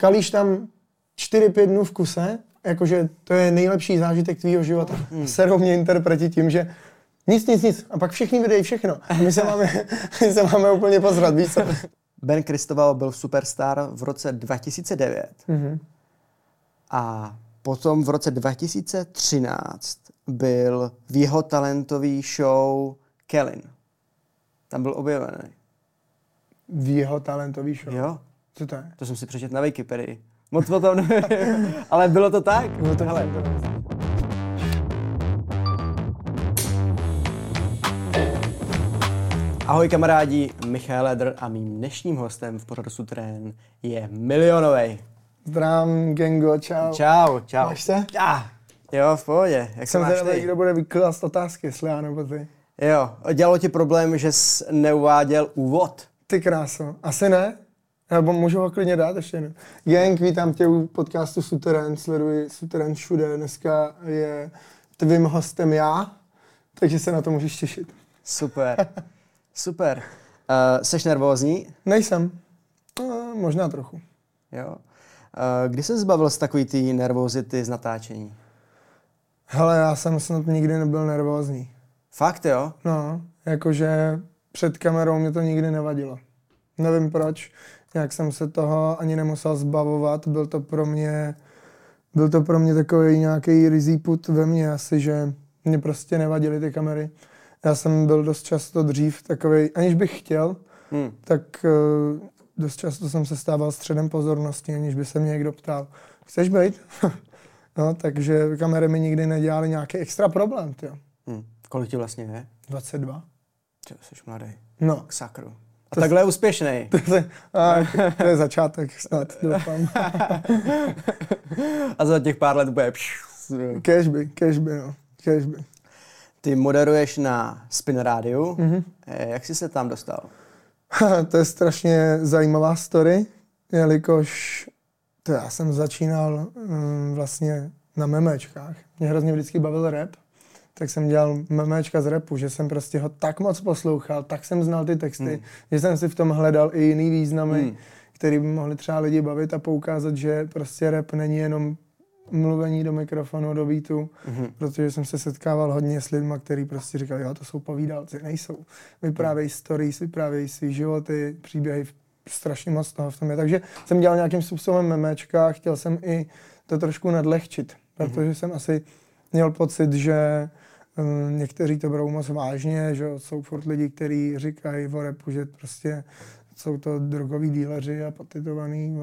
kalíš tam 4-5 dnů v kuse, jakože to je nejlepší zážitek tvýho života. Hmm. Serou mě interpreti tím, že nic, nic, nic. A pak všichni videí všechno. A my se máme, my se máme úplně pozrat, víš co? Ben Kristoval byl superstar v roce 2009 Mhm. a potom v roce 2013 byl v jeho talentový show Kellen. Tam byl objevený. V jeho talentový show. Jo, Co to je? to jsem si přečetl na Wikipedii. Moc o tom nevím, ale bylo to tak. No to Hele, Ahoj kamarádi, Michal Ledr a mým dnešním hostem v pořadu Sutrén je milionový. Zdrám, gengo, čau. Čau, čau. Máš se? Ah, jo, v pohodě. Jak se Jsem zvědavý, kdo bude vyklást otázky, jestli já nebo ty. Jo, dělalo ti problém, že jsi neuváděl úvod? Ty kráso. Asi ne? Nebo můžu ho klidně dát ještě jednou. Gang, vítám tě u podcastu Suterén, sleduji Suterén všude. Dneska je tvým hostem já, takže se na to můžeš těšit. Super, super. Uh, seš nervózní? Nejsem. No, možná trochu. Jo. Uh, kdy se zbavil z takový té nervozity z natáčení? Hele, já jsem snad nikdy nebyl nervózní. Fakt jo? No, jakože před kamerou mě to nikdy nevadilo. Nevím proč, jak jsem se toho ani nemusel zbavovat, byl to pro mě, byl to pro mě takový nějaký rizí put ve mně asi, že mě prostě nevadily ty kamery. Já jsem byl dost často dřív takový, aniž bych chtěl, Hm. tak uh, dost často jsem se stával středem pozornosti, aniž by se mě někdo ptal, chceš být? no, takže kamery mi nikdy nedělaly nějaký extra problém, tyjo. Hm. Kolik ti vlastně je? 22. Ty jsi mladý. No, K sakru. A takhle úspěšný. To je, a, to je začátek snad, doufám. A za těch pár let bude... Cashby, cashby, no. Cashby. Ty moderuješ na Spin Rádiu. Mhm. Mm-hmm. Jak jsi se tam dostal? to je strašně zajímavá story, jelikož to já jsem začínal mm, vlastně na memečkách. Mě hrozně vždycky bavil rap, tak jsem dělal memečka z rapu, že jsem prostě ho tak moc poslouchal, tak jsem znal ty texty, Hmm. že jsem si v tom hledal i jiný významy, Hmm. který by mohli třeba lidi bavit a poukázat, že prostě rap není jenom mluvení do mikrofonu, do beatu, Mhm. protože jsem se setkával hodně s lidmi, kteří prostě říkali, jo, to jsou povídalci, nejsou. Vyprávějí stories, vyprávějí svý životy, příběhy, strašně moc toho v tom je. Takže jsem dělal nějakým způsobem memečka a chtěl jsem i to trošku nadlehčit, protože jsem asi měl pocit, že někteří to berou moc vážně, že jsou furt lidi, kteří říkají o repu, že prostě jsou to drogoví díleři a patitovaný.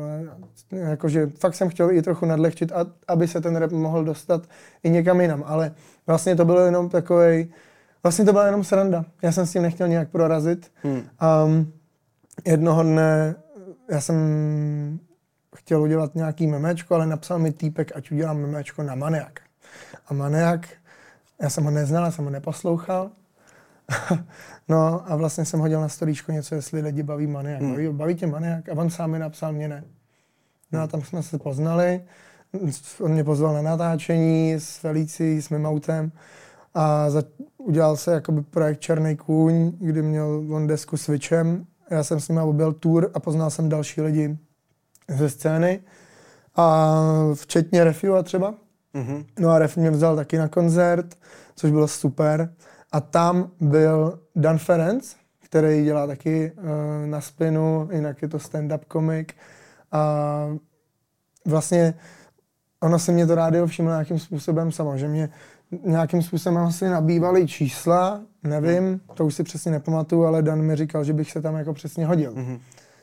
Jakože fakt jsem chtěl i trochu nadlehčit, a, aby se ten rap mohl dostat i někam jinam. Ale vlastně to bylo jenom takový, vlastně to byla jenom sranda. Já jsem s tím nechtěl nějak prorazit. Hmm. Um, jednoho dne já jsem chtěl udělat nějaký memečko, ale napsal mi týpek, ať udělám memečko na Maniak. A Maniak, já jsem ho neznal, já jsem ho neposlouchal. no a vlastně jsem hodil na storíčko něco, jestli lidi baví Maniak. Hmm. Baví, baví tě Maniak? A on sám mi napsal, mě ne. No a tam jsme se poznali. On mě pozval na natáčení s Felicí, s mým autem a za, udělal se jakoby projekt Černý kůň, kdy měl on desku s Witchem. Já jsem s ním objel tour a poznal jsem další lidi ze scény. A včetně Refila třeba. Mhm. No a Ref mě vzal taky na koncert, což bylo super. A tam byl Dan Ferenc, který dělá taky uh, na spinu, jinak je to stand-up komik. A vlastně ono se mě to rádio všimlo nějakým způsobem samo, že mě nějakým způsobem asi nabývaly čísla, nevím, to už si přesně nepamatuju, ale Dan mi říkal, že bych se tam jako přesně hodil. Mhm.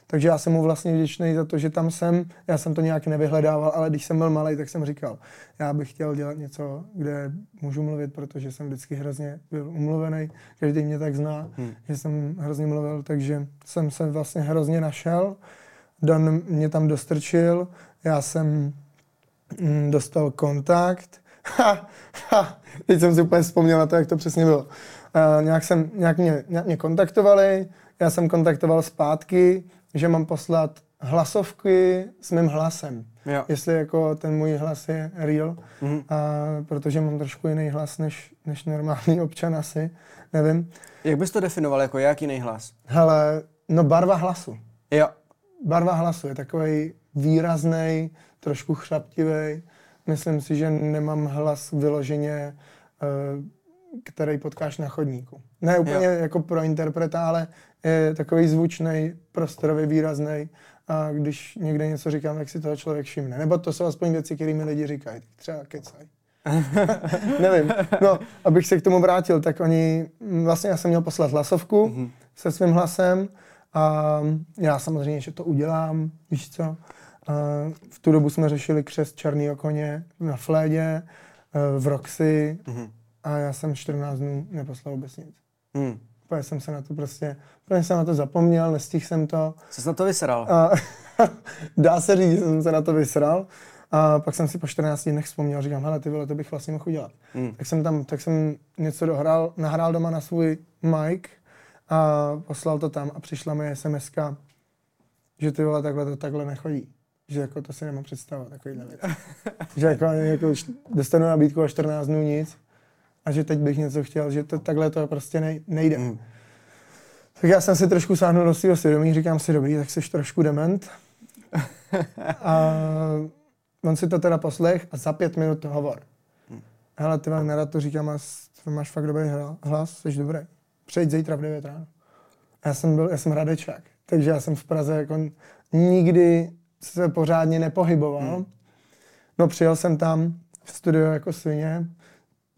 Takže já jsem mu vlastně vděčný za to, že tam jsem. Já jsem to nějak nevyhledával, ale když jsem byl malý, tak jsem říkal, já bych chtěl dělat něco, kde můžu mluvit, protože jsem vždycky hrozně byl umluvený. Každý mě tak zná, Hmm. že jsem hrozně mluvil, takže jsem se vlastně hrozně našel. Dan mě tam dostrčil, já jsem mm, dostal kontakt. Ha, ha, teď jsem si úplně vzpomněl na to, jak to přesně bylo. Uh, nějak, jsem, nějak, mě, nějak mě kontaktovali, já jsem kontaktoval zpátky, že mám poslat hlasovky s mým hlasem. Jo. Jestli jako ten můj hlas je real, Mhm. a, protože mám trošku jiný hlas než, než normální občan asi, nevím. Jak bys to definoval, jako jak jiný hlas? Hele, no barva hlasu. Jo. Barva hlasu je takový výrazný, trošku chřaptivý. Myslím si, že nemám hlas vyloženě, eh, který potkáš na chodníku. Ne úplně jo. jako pro interpreta, ale je takový zvučný, prostorově výrazný. A když někde něco říkám, tak si toho člověk všimne. Nebo to jsou aspoň věci, které mi lidi říkají. Třeba kecaj. Nevím. No, abych se k tomu vrátil, tak oni, vlastně já jsem měl poslat hlasovku mm-hmm. se svým hlasem a já samozřejmě, že to udělám, víš co. A v tu dobu jsme řešili křest černýho koně na Flédě, e, v Roxy mm-hmm. a já jsem 14 dnů neposlal vůbec nic. Mm. Úplně jsem se na to prostě, úplně jsem na to zapomněl, nestihl jsem to. Co jsi na to vysral? A, dá se říct, že jsem se na to vysral. A pak jsem si po 14 dnech vzpomněl, říkám, hele, ty vole, to bych vlastně mohl udělat. Mm. Tak jsem tam, tak jsem něco dohrál, nahrál doma na svůj mic a poslal to tam a přišla mi sms že ty vole, takhle to takhle nechodí. Že jako to si nemám představovat, takovýhle věc. že jako, jako dostanu nabídku a 14 dnů nic a že teď bych něco chtěl, že to takhle to prostě nejde. Mm. Tak já jsem si trošku sáhnul do svého svědomí, říkám si, dobrý, tak jsi trošku dement. a on si to teda poslech a za pět minut to hovor. Hmm. Hele, ty vám nerad to říkám, a máš fakt dobrý hlas, jsi dobrý. Přejď zítra v 9 ráno. A já jsem byl, já jsem Radečák, takže já jsem v Praze jako nikdy se pořádně nepohyboval. Hmm. No přijel jsem tam v studio jako svině,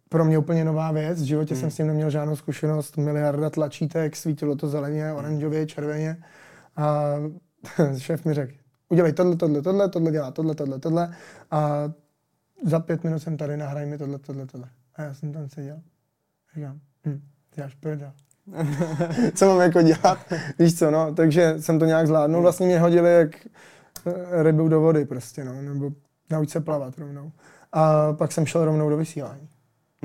pro mě úplně nová věc, v životě hmm. jsem s tím neměl žádnou zkušenost, miliarda tlačítek, svítilo to zeleně, oranžově, červeně a šéf mi řekl, udělej tohle, tohle, tohle, tohle dělá tohle, tohle, tohle a za pět minut jsem tady, nahraj mi tohle, tohle, tohle. A já jsem tam seděl. Říkám, hm, děláš prdel. co mám jako dělat? Víš co, no, takže jsem to nějak zvládnul. Vlastně mě hodili jak eh, rybu do vody prostě, no, nebo nauč se plavat rovnou. A pak jsem šel rovnou do vysílání.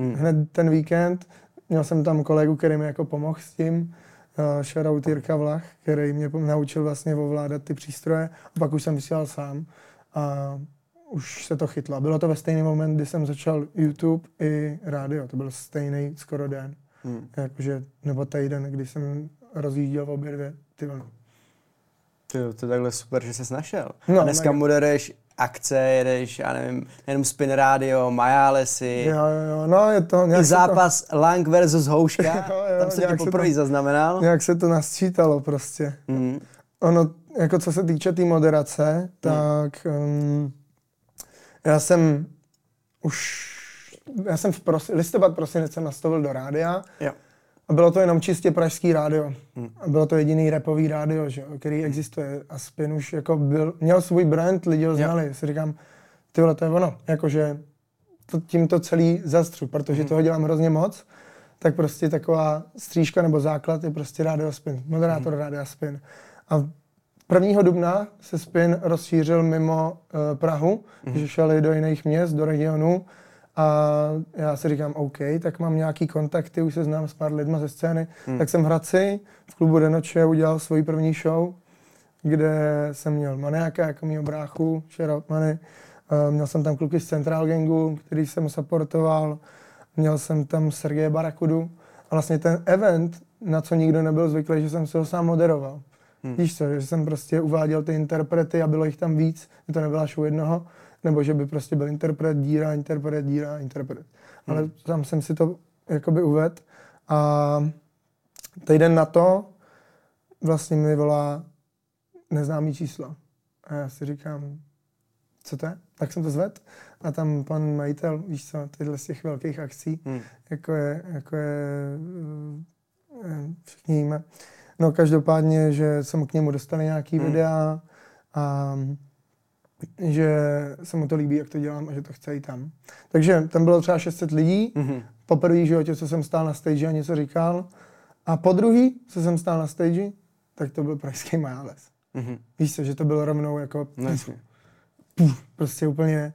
Hmm. Hned ten víkend měl jsem tam kolegu, který mi jako pomohl s tím uh, shoutout Jirka Vlach, který mě naučil vlastně ovládat ty přístroje a pak už jsem vysílal sám a už se to chytlo. Bylo to ve stejný moment, kdy jsem začal YouTube i rádio, to byl stejný skoro den. Hmm. Jakože, nebo týden, kdy jsem rozjížděl obě dvě ty vlny. Ty, to je takhle super, že jsi našel. No, a dneska moderuješ akce, jedeš, já nevím, jenom Spin Radio, Majálesy. Jo, jo, no je to nějak I zápas to... Lang versus Houška, jo, jo, tam se tě poprvé to, zaznamenal. Nějak se to nasčítalo prostě. Mm. Ono, jako co se týče té tý moderace, mm. tak um, já jsem už, já jsem v prosi, listopad prosinec jsem nastavil do rádia. Jo. A bylo to jenom čistě pražský rádio. Hmm. A bylo to jediný repový rádio, že, který hmm. existuje. A Spin už jako byl, měl svůj brand, lidi ho znali. Já si říkám, ty vole, to je ono. Jakože to, tím to celý zastřu, protože hmm. toho dělám hrozně moc. Tak prostě taková střížka nebo základ je prostě rádio Spin. Moderátor hmm. rádia Spin. A 1. dubna se Spin rozšířil mimo uh, Prahu, hmm. že šeli do jiných měst, do regionu a já si říkám, OK, tak mám nějaký kontakty, už se znám s pár lidma ze scény. Hmm. Tak jsem v Hradci v klubu Denoče udělal svoji první show, kde jsem měl Maniaka jako mýho bráchu, shoutout Many. Uh, měl jsem tam kluky z Central Gangu, který jsem supportoval. Měl jsem tam Sergeje Barakudu. A vlastně ten event, na co nikdo nebyl zvyklý, že jsem se ho sám moderoval. Hmm. Víš co, že jsem prostě uváděl ty interprety a bylo jich tam víc, že to nebyla show jednoho nebo že by prostě byl interpret, díra, interpret, díra, interpret. Hmm. Ale tam jsem si to jakoby uvedl a týden na to vlastně mi volá neznámý číslo. A já si říkám, co to je? Tak jsem to zvedl a tam pan majitel, víš co, tyhle z těch velkých akcí, hmm. jako je, jako je eh, všichni jíme. No každopádně, že jsem k němu dostal nějaký hmm. videa a že se mu to líbí, jak to dělám a že to chce i tam. Takže tam bylo třeba 600 lidí. Mm-hmm. Po první životě, co jsem stál na stage a něco říkal. A po druhý, co jsem stál na stage, tak to byl pražský Majales. Mm-hmm. Víš co, že to bylo rovnou jako... No, puf, prostě úplně...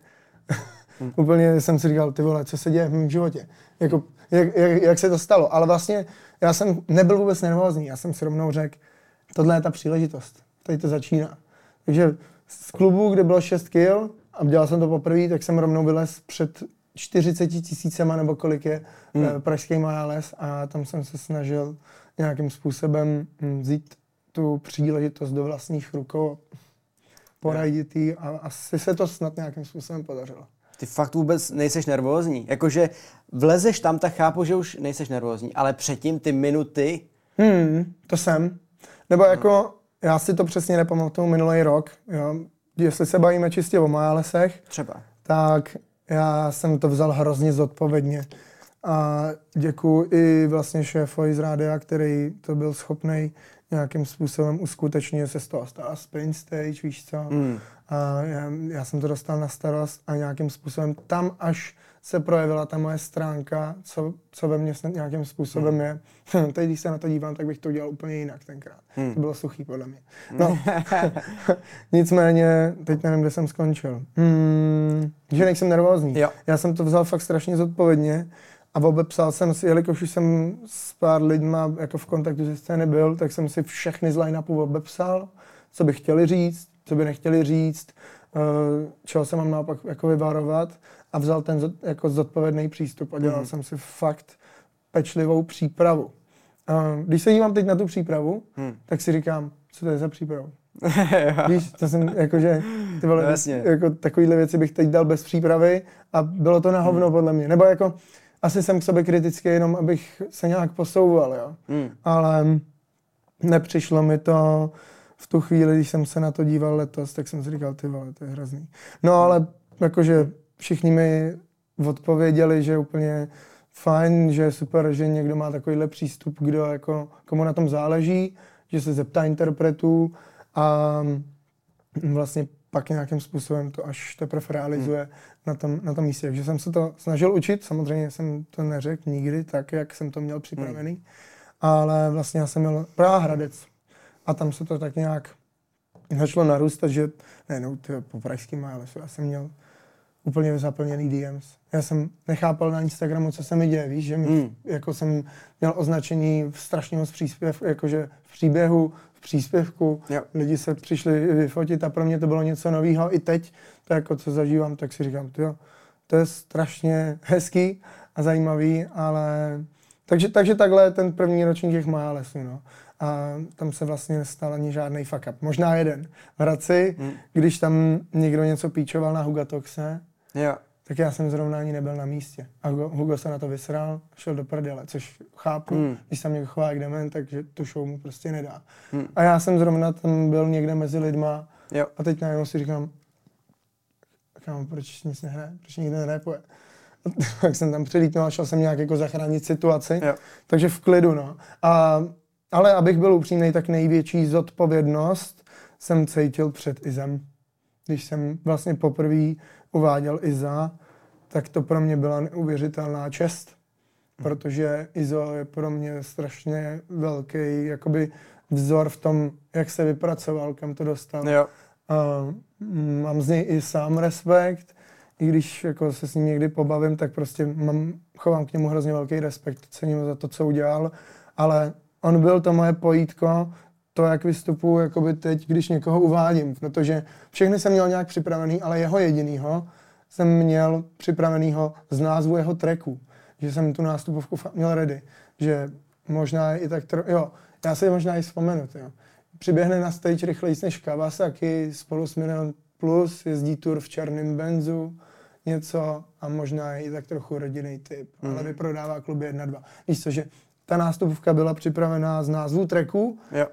mm. úplně jsem si říkal, ty vole, co se děje v mém životě. Jako, jak, jak, jak, se to stalo. Ale vlastně já jsem nebyl vůbec nervózní. Já jsem si rovnou řekl, tohle je ta příležitost. Tady to začíná. Takže z klubu, kde bylo 6 kil a dělal jsem to poprvé, tak jsem rovnou vylez před 40 tisícema nebo kolik je hmm. Eh, pražský Majales a tam jsem se snažil nějakým způsobem hm, vzít tu příležitost do vlastních rukou poradit jí a asi se to snad nějakým způsobem podařilo. Ty fakt vůbec nejseš nervózní. Jakože vlezeš tam, tak chápu, že už nejseš nervózní, ale předtím ty minuty... Hmm, to jsem. Nebo jako, já si to přesně nepamatuju minulý rok, jo. Jestli se bavíme čistě o Majálesech, Třeba. tak já jsem to vzal hrozně zodpovědně. A děkuji i vlastně šéfovi z rádia, který to byl schopný nějakým způsobem uskutečnit, se z toho stala spin stage, víš co. Mm. A já, já, jsem to dostal na starost a nějakým způsobem tam až se projevila ta moje stránka, co, co ve mně nějakým způsobem mm. je. Teď, když se na to dívám, tak bych to udělal úplně jinak tenkrát. Mm. To bylo suchý podle mě. No, nicméně, teď nevím, kde jsem skončil. Hmm, že nejsem nervózní. Jo. Já jsem to vzal fakt strašně zodpovědně a obepsal jsem si, jelikož už jsem s pár lidma jako v kontaktu ze scény byl, tak jsem si všechny z line-upu obepsal, co by chtěli říct, co by nechtěli říct, eh, čeho se mám naopak jako vyvarovat a vzal ten jako zodpovědný přístup a dělal mm. jsem si fakt pečlivou přípravu. Když se dívám teď na tu přípravu, hmm. tak si říkám, co to je za přípravu? Víš, to jsem jakože, ty vole, no, jako takovýhle věci bych teď dal bez přípravy a bylo to na hovno hmm. podle mě. Nebo jako, asi jsem k sobě kritický jenom, abych se nějak posouval, jo. Hmm. Ale nepřišlo mi to v tu chvíli, když jsem se na to díval letos, tak jsem si říkal, ty vole, to je hrozný. No ale jakože všichni mi odpověděli, že úplně fajn, že je super, že někdo má takovýhle přístup, kdo jako, komu na tom záleží, že se zeptá interpretů a vlastně pak nějakým způsobem to až teprve realizuje hmm. na, tom, na tom místě. Takže jsem se to snažil učit, samozřejmě jsem to neřekl nikdy tak, jak jsem to měl připravený, hmm. ale vlastně já jsem měl Praha Hradec a tam se to tak nějak začalo narůstat, že ne, no, po pražským ale já jsem měl úplně zaplněný DMs. Já jsem nechápal na Instagramu, co se mi děje, víš, že mi, hmm. jako jsem měl označení strašně moc příspěv, jakože v příběhu, příspěvku, jo. lidi se přišli vyfotit a pro mě to bylo něco nového. I teď, to jako co zažívám, tak si říkám, jo, to je strašně hezký a zajímavý, ale takže, takže takhle ten první ročník těch Majálesů, no. A tam se vlastně nestal ani žádný fuck up. Možná jeden. V Hradci, hmm. když tam někdo něco píčoval na Hugatoxe, jo. Tak já jsem zrovna ani nebyl na místě. A Hugo, Hugo se na to vysral, šel do prdele, což chápu, hmm. když se mě chová jak dement, takže tu show mu prostě nedá. Hmm. A já jsem zrovna tam byl někde mezi lidma jo. a teď najednou si říkám, kámo, proč nic nehraje, proč nikdo nerepuje. tak jsem tam přilítnul a šel jsem nějak jako zachránit situaci. Jo. Takže v klidu, no. A, ale abych byl upřímný, tak největší zodpovědnost jsem cítil před Izem. Když jsem vlastně poprvé uváděl Iza, tak to pro mě byla neuvěřitelná čest, protože Izo je pro mě strašně velký jakoby vzor v tom, jak se vypracoval, kam to dostal. Jo. A mám z něj i sám respekt, i když jako se s ním někdy pobavím, tak prostě mám, chovám k němu hrozně velký respekt, cením za to, co udělal, ale on byl to moje pojítko, to, jak vystupuji jakoby teď, když někoho uvádím, protože všechny jsem měl nějak připravený, ale jeho jedinýho jsem měl připravenýho z názvu jeho tracku, že jsem tu nástupovku měl ready, že možná i tak, tro... jo, já si možná i vzpomenu, jo. Přiběhne na stage rychleji než Kawasaki spolu s Milion Plus, jezdí tour v černém benzu, něco a možná je i tak trochu rodinný typ, mm. ale vyprodává kluby 1-2. Víš co, že ta nástupovka byla připravená z názvu tracku jo.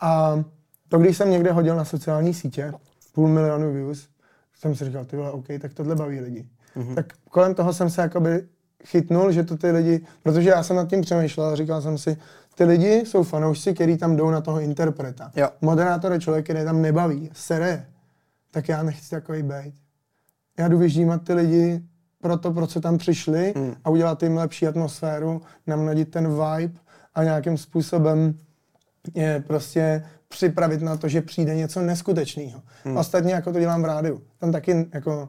A to, když jsem někde hodil na sociální sítě, půl milionu views, jsem si říkal, ty vole, OK, tak tohle baví lidi. Mm-hmm. Tak kolem toho jsem se jakoby chytnul, že to ty lidi, protože já jsem nad tím přemýšlel a říkal jsem si, ty lidi jsou fanoušci, kteří tam jdou na toho interpreta. Jo. Moderátor je člověk, který tam nebaví, sere, tak já nechci takový být já jdu vyždímat ty lidi pro to, pro co tam přišli hmm. a udělat jim lepší atmosféru, namladit ten vibe a nějakým způsobem prostě připravit na to, že přijde něco neskutečného. Hmm. Ostatně jako to dělám v rádiu. Tam taky jako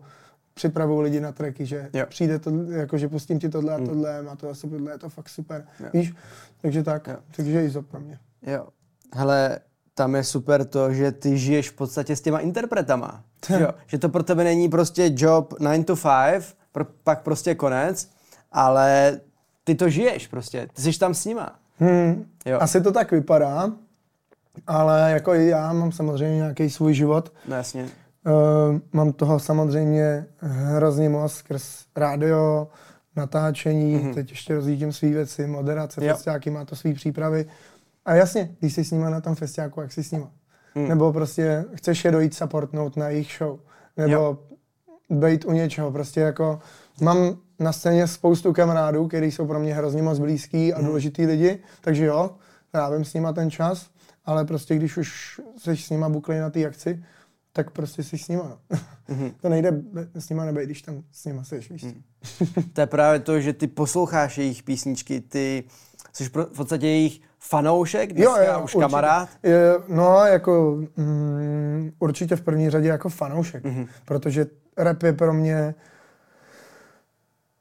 připravují lidi na tracky, že jo. přijde to, jako že pustím ti tohle a hmm. tohle, má to asi tohle, je to fakt super. Jo. Víš? Takže tak, jo. takže i pro mě. Jo. Hele, tam je super to, že ty žiješ v podstatě s těma interpretama. jo? Že to pro tebe není prostě job 9 to 5, pro, pak prostě konec, ale ty to žiješ prostě, ty jsi tam s nima. Hmm, jo. Asi to tak vypadá. Ale jako i já mám samozřejmě nějaký svůj život. No jasně. Uh, mám toho samozřejmě hrozně moc skrz rádio, natáčení, mm-hmm. teď ještě rozjíždím svý věci, moderace, Jo. festiáky, má to svý přípravy. A jasně, když jsi s nima na tom festiáku, jak jsi s nima. Mm. Nebo prostě chceš je dojít supportnout na jejich show. Nebo Jo. být u něčeho. Prostě jako mám na scéně spoustu kamarádů, kteří jsou pro mě hrozně moc blízký a důležitý lidi, takže jo, trávím s nima ten čas, ale prostě když už jsi s nima buklej na té akci, tak prostě jsi s nima. No. Mhm. to nejde s nima nebejt, když tam s nima jsi, víš. Hmm. To je právě to, že ty posloucháš jejich písničky, ty jsi pro- v podstatě jejich fanoušek, dneska už určitě. kamarád. Je, no, jako mm, určitě v první řadě jako fanoušek, Mhm. mm-hmm. protože rap je pro mě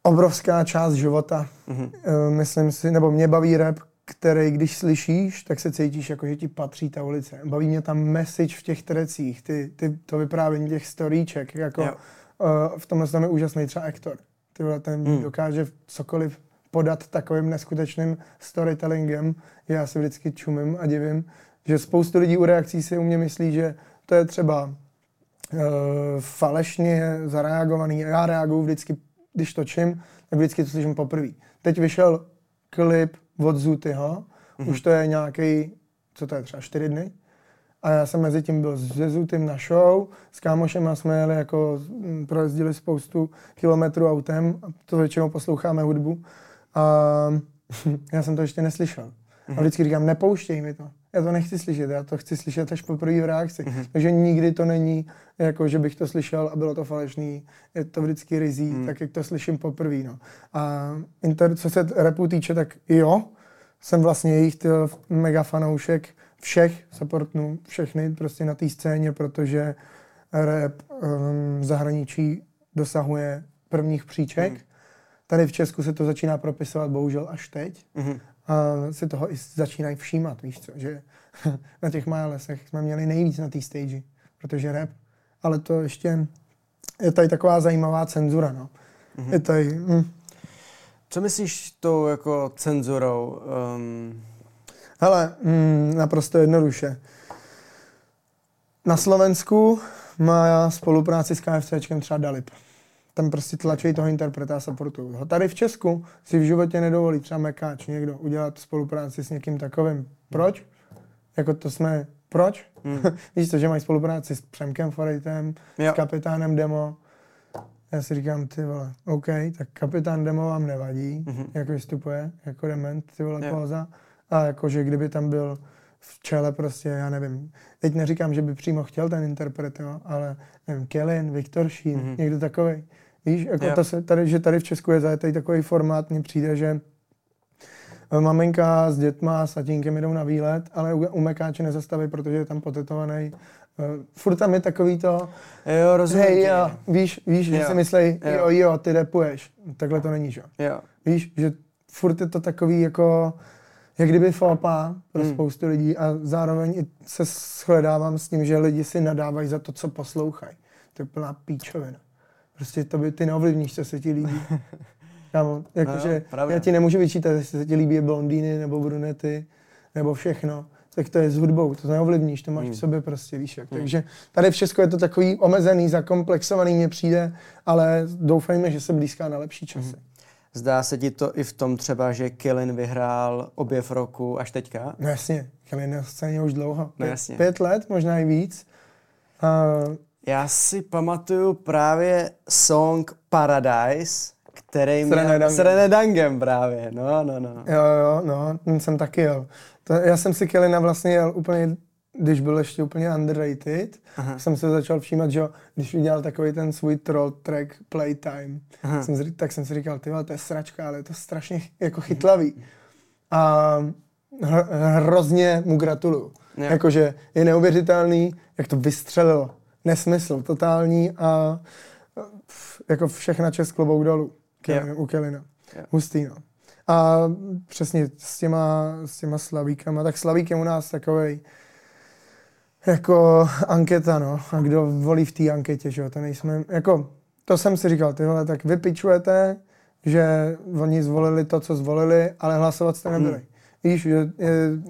obrovská část života. Mhm. Mm-hmm. Myslím si, nebo mě baví rap, který když slyšíš, tak se cítíš jako, že ti patří ta ulice. Baví mě tam message v těch trecích, ty, ty, to vyprávění těch storíček, jako Jo. uh, v tomhle tom je úžasný třeba Ektor. Ty vole, ten mm. dokáže cokoliv podat takovým neskutečným storytellingem, já si vždycky čumím a divím, že spoustu lidí u reakcí si u mě myslí, že to je třeba uh, falešně zareagovaný. Já reaguju vždycky, když točím, tak vždycky to slyším poprvé. Teď vyšel klip od Zutyho, mm-hmm. už to je nějaký, co to je, třeba čtyři dny. A já jsem mezi tím byl se Zutym na show, s kámošem jsme jeli jako, mm, projezdili spoustu kilometrů autem, a to většinou posloucháme hudbu. A já jsem to ještě neslyšel. A vždycky říkám, nepouštěj mi to. Já to nechci slyšet, já to chci slyšet až poprvé v reakci. Mm-hmm. Takže nikdy to není, jako že bych to slyšel a bylo to falešný. Je to vždycky rizí, mm. tak jak to slyším poprvé. No. A inter, co se repu týče, tak jo, jsem vlastně jejich mega fanoušek všech supportnů, všechny prostě na té scéně, protože rap um, v zahraničí dosahuje prvních příček. Mm. Tady v Česku se to začíná propisovat bohužel až teď. Mhm. A si toho i začínají všímat, víš co, že na těch Milesech jsme měli nejvíc na té stage, protože rap, ale to ještě je tady taková zajímavá cenzura, no. Mm-hmm. Je tady, hm. Co myslíš tou jako cenzurou? Um, Hele, mm, naprosto jednoduše. Na Slovensku má spolupráci s KFCčkem třeba Dalip. Tam prostě tlačí toho interpreta a supportují ho. Tady v Česku si v životě nedovolí třeba Mekáč někdo udělat spolupráci s někým takovým. Proč? Jako to jsme, proč? Hmm. Víš to, že mají spolupráci s Přemkem Forejtem, Jo. s kapitánem Demo. Já si říkám, ty vole, OK, tak kapitán Demo vám nevadí, Mhm. mm-hmm. jak vystupuje, jako dement, ty vole, Jo. póza. A jakože kdyby tam byl v čele prostě, já nevím, teď neříkám, že by přímo chtěl ten interpret, jo, ale nevím, Kellen, Viktor Šín, Mhm. mm-hmm. někdo takový. Víš, jako se, tady, že tady v Česku je zajetý takový formát, mně přijde, že eh, maminka s dětma, s tatínkem jdou na výlet, ale u, u Mekáče nezastaví, protože je tam potetovaný. Uh, furt tam je takový to, jo, rozumím. hej tě. jo, víš, víš, že Jo. si myslej, Jo. jo, jo, ty repuješ. Takhle to není, že? jo. Jo. Víš, že furt je to takový jako, jak kdyby fopa pro Hmm. spoustu lidí a zároveň i se shledávám s tím, že lidi si nadávají za to, co poslouchají. To je plná píčovina. Prostě to by ty neovlivníš, co se ti líbí. Kámo, No jakože pravda. já ti nemůžu vyčítat, jestli se ti líbí blondýny nebo brunety nebo všechno. Tak to je s hudbou, to neovlivníš, to máš Hmm. v sobě prostě, víš jak. Takže tady v Česku je to takový omezený, zakomplexovaný mně přijde, ale doufejme, že se blízká na lepší časy. Hmm. Zdá se ti to i v tom třeba, že Killin vyhrál objev roku až teďka? No jasně, Kelly na scéně už dlouho. No Pět, jasně. pět let, možná i víc. A Já si pamatuju právě song Paradise, který S měl s René Dangem právě, no, no, no. jo, jo, no, ten jsem taky jel. To, já jsem si Kellyna vlastně jel úplně, když byl ještě úplně underrated, Aha. jsem se začal všímat, že jo, když udělal takový ten svůj troll track Playtime, Aha. jsem si, tak jsem si říkal, ty to je sračka, ale je to strašně jako chytlavý. A hr, hrozně mu gratuluju. Jakože je neuvěřitelný, jak to vystřelilo. Nesmysl totální a pff, jako všechna čest klobouk dolů Kelly, u Kellyna. Jo. Hustý, no. A přesně s těma, s těma slavíkama, tak slavík je u nás takovej jako anketa, no. A kdo volí v té anketě, že jo, to nejsme, jako, to jsem si říkal, ty vole, tak vy pičujete, že oni zvolili to, co zvolili, ale hlasovat jste nebyli. Hmm. Víš, že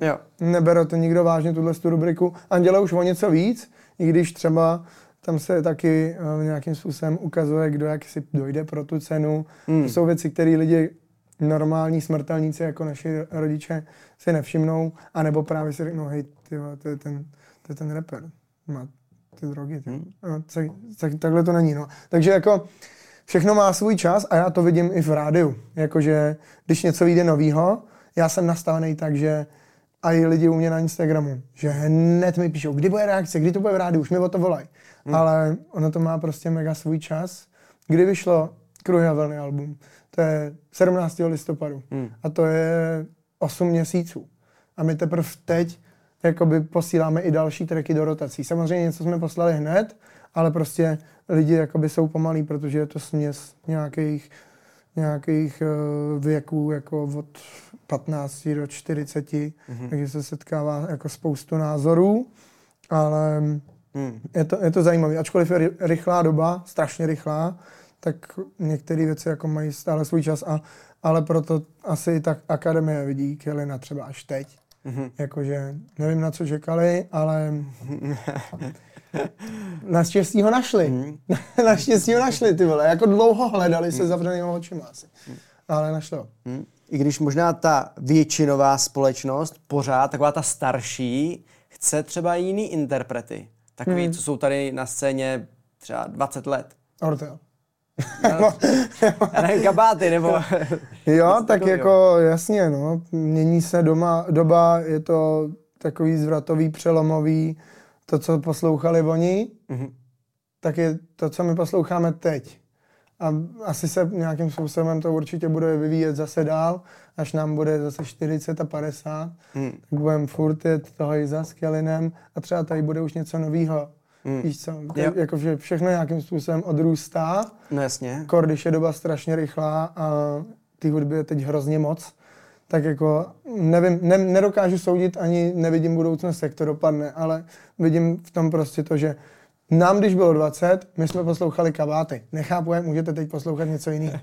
je, nebere to nikdo vážně, tuhle tu rubriku. Anděla už o něco víc, i když třeba tam se taky uh, nějakým způsobem ukazuje, kdo jak si dojde pro tu cenu. Hmm. To jsou věci, které lidi normální smrtelníci jako naši rodiče si nevšimnou, anebo právě si řeknou, hej, ty, vole, to je ten, to je ten rapper, má ty drogy. Ty. Hmm. No, tak, tak, takhle to není. No. Takže jako všechno má svůj čas a já to vidím i v rádiu. Jakože když něco vyjde novýho, já jsem nastavený tak, že a i lidi u mě na Instagramu, že hned mi píšou, kdy bude reakce, kdy to bude v rádiu, už mi o to volají. Hmm. Ale ono to má prostě mega svůj čas. Kdy vyšlo vlny album? To je 17. listopadu. Hmm. A to je 8 měsíců. A my teprve teď jakoby posíláme i další tracky do rotací. Samozřejmě něco jsme poslali hned, ale prostě lidi jakoby jsou pomalí, protože je to směs nějakých, nějakých uh, věků jako od 15 do 40, mm-hmm. takže se setkává jako spoustu názorů, ale Hmm. je to, je to zajímavé. Ačkoliv je ry- rychlá doba, strašně rychlá, tak některé věci jako mají stále svůj čas, a, ale proto asi tak akademie vidí Kelina třeba až teď. Mhm. Jakože nevím, na co čekali, ale naštěstí ho našli. Mhm. naštěstí ho našli, ty vole. Jako dlouho hledali se zavřenýma očima asi. Ale našli ho. Hmm. I když možná ta většinová společnost, pořád taková ta starší, chce třeba jiný interprety. Takový, Hmm. co jsou tady na scéně třeba 20 let. Ortel. Já nevím, kabáty, nebo... Jo, tak takovýho. jako jasně, no. Mění se doma, doba, je to takový zvratový, přelomový. To, co poslouchali oni, Mhm. tak je to, co my posloucháme teď. A asi se nějakým způsobem to určitě bude vyvíjet zase dál, až nám bude zase 40 a 50. Hmm. Tak budeme furt jet toho i za Skelinem a třeba tady bude už něco novýho. Hmm. Víš co, Jo. jako, že všechno nějakým způsobem odrůstá. No jasně. Kor, když je doba strašně rychlá a ty hudby je teď hrozně moc, tak jako nevím, ne, nedokážu soudit, ani nevidím budoucnost, jak to dopadne, ale vidím v tom prostě to, že nám, když bylo 20, my jsme poslouchali kabáty. Nechápu, jak můžete teď poslouchat něco jiného.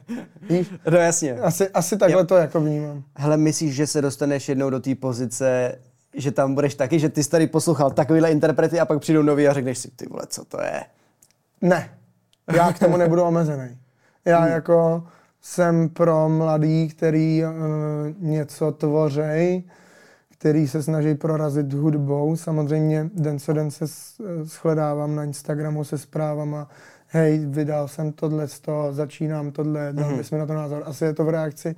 No jasně. Asi, asi takhle Jo. to jako vnímám. Hele, myslíš, že se dostaneš jednou do té pozice, že tam budeš taky, že ty jsi tady poslouchal takovýhle interprety a pak přijdou noví a řekneš si, ty vole, co to je? Ne, já k tomu nebudu omezený. Já Hmm. jako jsem pro mladý, který uh, něco tvořej, který se snaží prorazit hudbou. Samozřejmě den co den se eh, shledávám na Instagramu se zprávama, hej, vydal jsem tohle, začínám tohle, dal Mhm. bys mi na to názor. Asi je to v reakci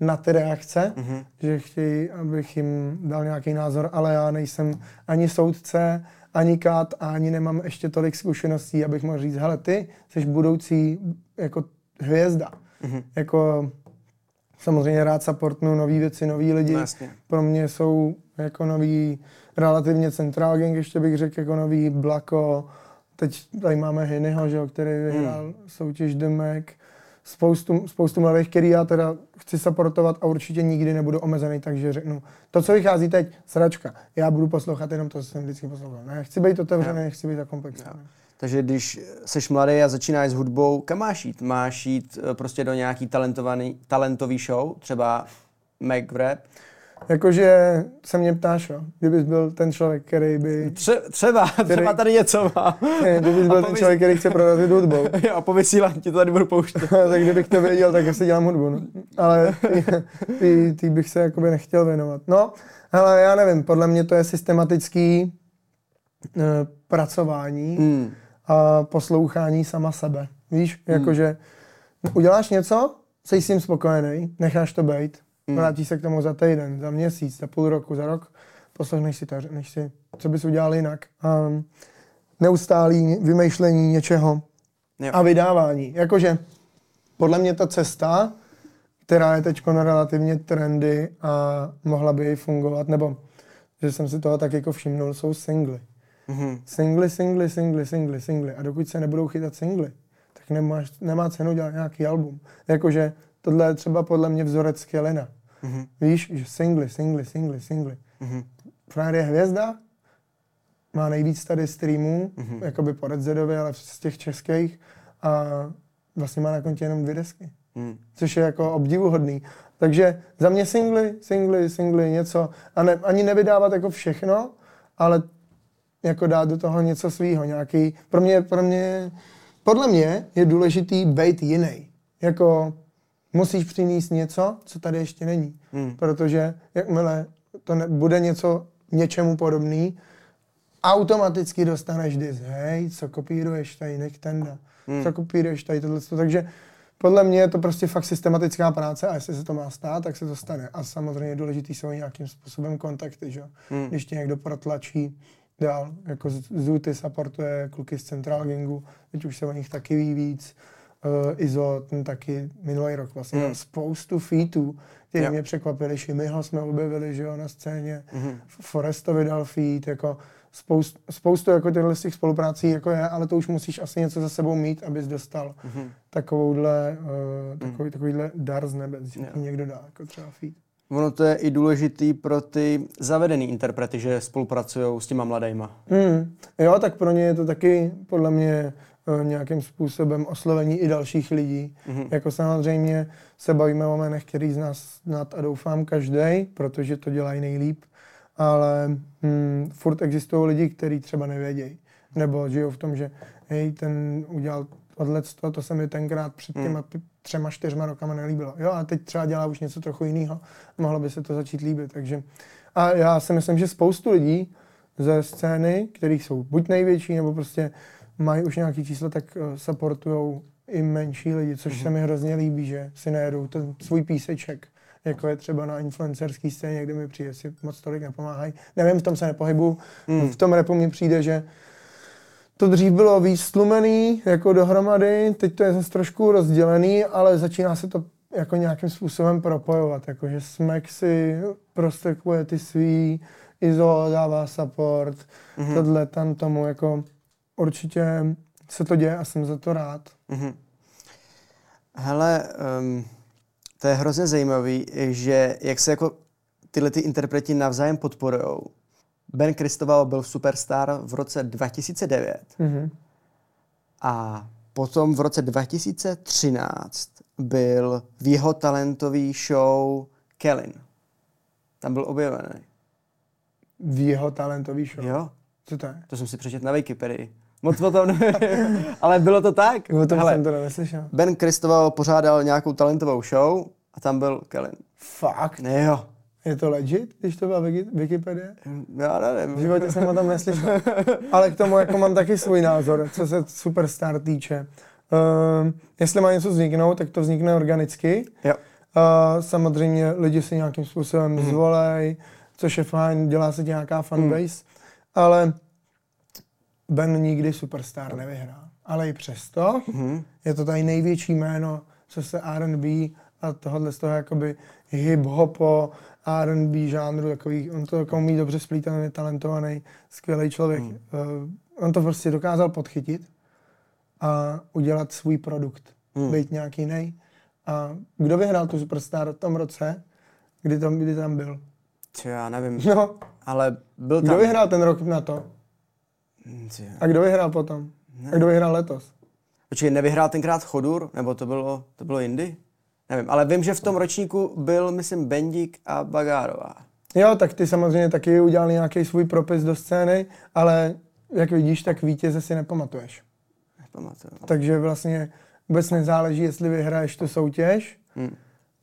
na ty reakce, Mhm. že chtějí, abych jim dal nějaký názor, ale já nejsem ani soudce, ani kat a ani nemám ještě tolik zkušeností, abych mohl říct, hele, ty jsi budoucí jako hvězda. Mhm. Jako samozřejmě rád supportnu nový věci, noví lidi. No jasně. Pro mě jsou jako nový relativně Central Gang, ještě bych řekl, jako nový Blako. Teď tady máme Hinyho, že, jo, který vyhrál Hmm. soutěž Mac. Spoustu, spoustu mladých, který já teda chci supportovat a určitě nikdy nebudu omezený, takže řeknu, to, co vychází teď, sračka, já budu poslouchat jenom to, co jsem vždycky poslouchal. Ne, chci být otevřený, chci být komplexní. Takže když jsi mladý a začínáš s hudbou, kam máš jít? Máš jít eh, prostě do nějaký talentovaný, talentový show, třeba Mac Rap? Jakože se mě ptáš, jo, kdybys byl ten člověk, který by... Tře- třeba, třeba tady něco má. Ne, kdybys byl A ten člověk, který chce prorazit hudbou. Jo, a po vysílání ti to tady budu pouštět. tak kdybych to věděl, tak asi dělám hudbu. No. Ale ty, ty, ty, bych se jakoby nechtěl věnovat. No, ale já nevím, podle mě to je systematický uh, pracování Hmm. A poslouchání sama sebe. Víš, jakože uděláš něco, jsi s tím spokojený, necháš to být, vrátíš se k tomu za týden, za měsíc, za půl roku, za rok, poslechneš si to, řekneš si, co bys udělal jinak. Um, neustálý vymýšlení něčeho Jo. a vydávání. Jakože podle mě ta cesta, která je teď relativně trendy a mohla by i fungovat, nebo že jsem si toho tak jako všimnul, jsou singly. Mhm. Singly, singly, singly, singly, singly. A dokud se nebudou chytat singly, tak nemáš, nemá cenu dělat nějaký album. Jakože tohle je třeba podle mě vzorec Kelina. Mhm. Víš, že singly, singly, singly, singly. Mhm. Frajer je hvězda, má nejvíc tady streamů, Mhm. mm-hmm. jakoby po Red Zedovi, ale z těch českých a vlastně má na kontě jenom dvě desky. Hmm. což je jako obdivuhodný. Takže za mě singly, singly, singly, něco. A ne, ani nevydávat jako všechno, ale jako dát do toho něco svýho, nějaký, pro mě, pro mě, podle mě je důležitý být jiný. Jako musíš přinést něco, co tady ještě není. Hmm. Protože jakmile to ne, bude něco něčemu podobný, automaticky dostaneš dis, hej, co kopíruješ tady, nech tenda, Hmm. co kopíruješ tady tohle. Takže podle mě je to prostě fakt systematická práce a jestli se to má stát, tak se to stane. A samozřejmě je důležitý jsou nějakým způsobem kontakty, že? Hmm. Když tě někdo protlačí dál, jako Z- Zuty supportuje kluky z Central Gangu, teď už se o nich taky ví víc. Uh, Izo, ten taky minulý rok vlastně měl spoustu featů, které Jo. mě překvapily. Šimiho jsme objevili, že jo, na scéně. Mhm. Foresto vydal feat, jako spoust, spoustu jako těchto z těch spoluprací jako je, ale to už musíš asi něco za sebou mít, abys dostal Mhm. takovouhle, uh, takový, takovýhle dar z nebe, že Jo. ti někdo dá, jako třeba feat. Ono to je i důležitý pro ty zavedený interprety, že spolupracují s těma mladejma. Mm. Jo, tak pro ně je to taky podle mě eh, nějakým způsobem oslovení i dalších lidí. Mhm. Jako samozřejmě se bavíme o jménech, který z nás znát a doufám každý, protože to dělají nejlíp, ale mm, furt existují lidi, kteří třeba nevědějí. Nebo žijou v tom, že hej, ten udělal tohle, to, to se mi tenkrát před těma pi- třema, čtyřma rokama nelíbilo. Jo, a teď třeba dělá už něco trochu jiného. Mohlo by se to začít líbit. Takže a já si myslím, že spoustu lidí ze scény, kterých jsou buď největší, nebo prostě mají už nějaký číslo, tak uh, supportujou i menší lidi, což se mi hrozně líbí, že si najedou ten svůj píseček, jako je třeba na influencerský scéně, kde mi přijde, si moc tolik nepomáhají. Nevím, v tom se nepohybu. Hmm. V tom repu mi přijde, že to dřív bylo víc stlumený, jako dohromady, teď to je zase trošku rozdělený, ale začíná se to jako nějakým způsobem propojovat, jakože Smek si prostekuje ty svý, Izo dává support, Mhm. mm-hmm. tohle tam tomu, jako určitě se to děje a jsem za to rád. Mhm. Hele, um, to je hrozně zajímavý, že jak se jako tyhle ty interpreti navzájem podporujou. Ben Kristoval byl Superstar v roce 2009 Mm-hmm. a potom v roce 2013 byl v jeho talentový show Kellen. Tam byl objevený. V jeho talentový show. Jo, Co to je? to jsem si přečetl na Wikipedii. Moc o tom nevím, ale bylo to tak. O tom Hele, jsem to neslyšel. Ben Kristoval pořádal nějakou talentovou show a tam byl Kellen. Fakt? Jo. Je to legit, když to byla Wiki- Wikipedie? Já V nevím. životě jsem o tom neslyšel. Ale k tomu jako mám taky svůj názor, co se Superstar týče. Uh, jestli má něco vzniknout, tak to vznikne organicky. Jo. Uh, samozřejmě lidi si nějakým způsobem mm. zvolej, což je fajn, dělá se nějaká fanbase, mm. ale Ben nikdy Superstar nevyhrál. Ale i přesto Mhm. je to tady největší jméno, co se R&B a tohohle z toho jakoby hip-hopo, R&B žánru, takový, on to jako umí dobře splítat, on je talentovaný, skvělý člověk. Hmm. Uh, on to prostě dokázal podchytit a udělat svůj produkt, Hmm. být nějaký jiný. A kdo vyhrál tu Superstar v tom roce, kdy tam, kdy tam byl? Čo, já nevím, No, ale byl tam. kdo vyhrál ten rok na to? Hm, čo, A kdo vyhrál potom? A kdo vyhrál letos? Počkej, nevyhrál tenkrát Chodur? Nebo to bylo, to bylo jindy? Nevím, ale vím, že v tom ročníku byl, myslím, Bendík a Bagárová. Jo, tak ty samozřejmě taky udělali nějaký svůj propis do scény, ale jak vidíš, tak vítěze si nepamatuješ. Nepamatuju. Takže vlastně vůbec nezáleží, jestli vyhraješ tu soutěž, Hm.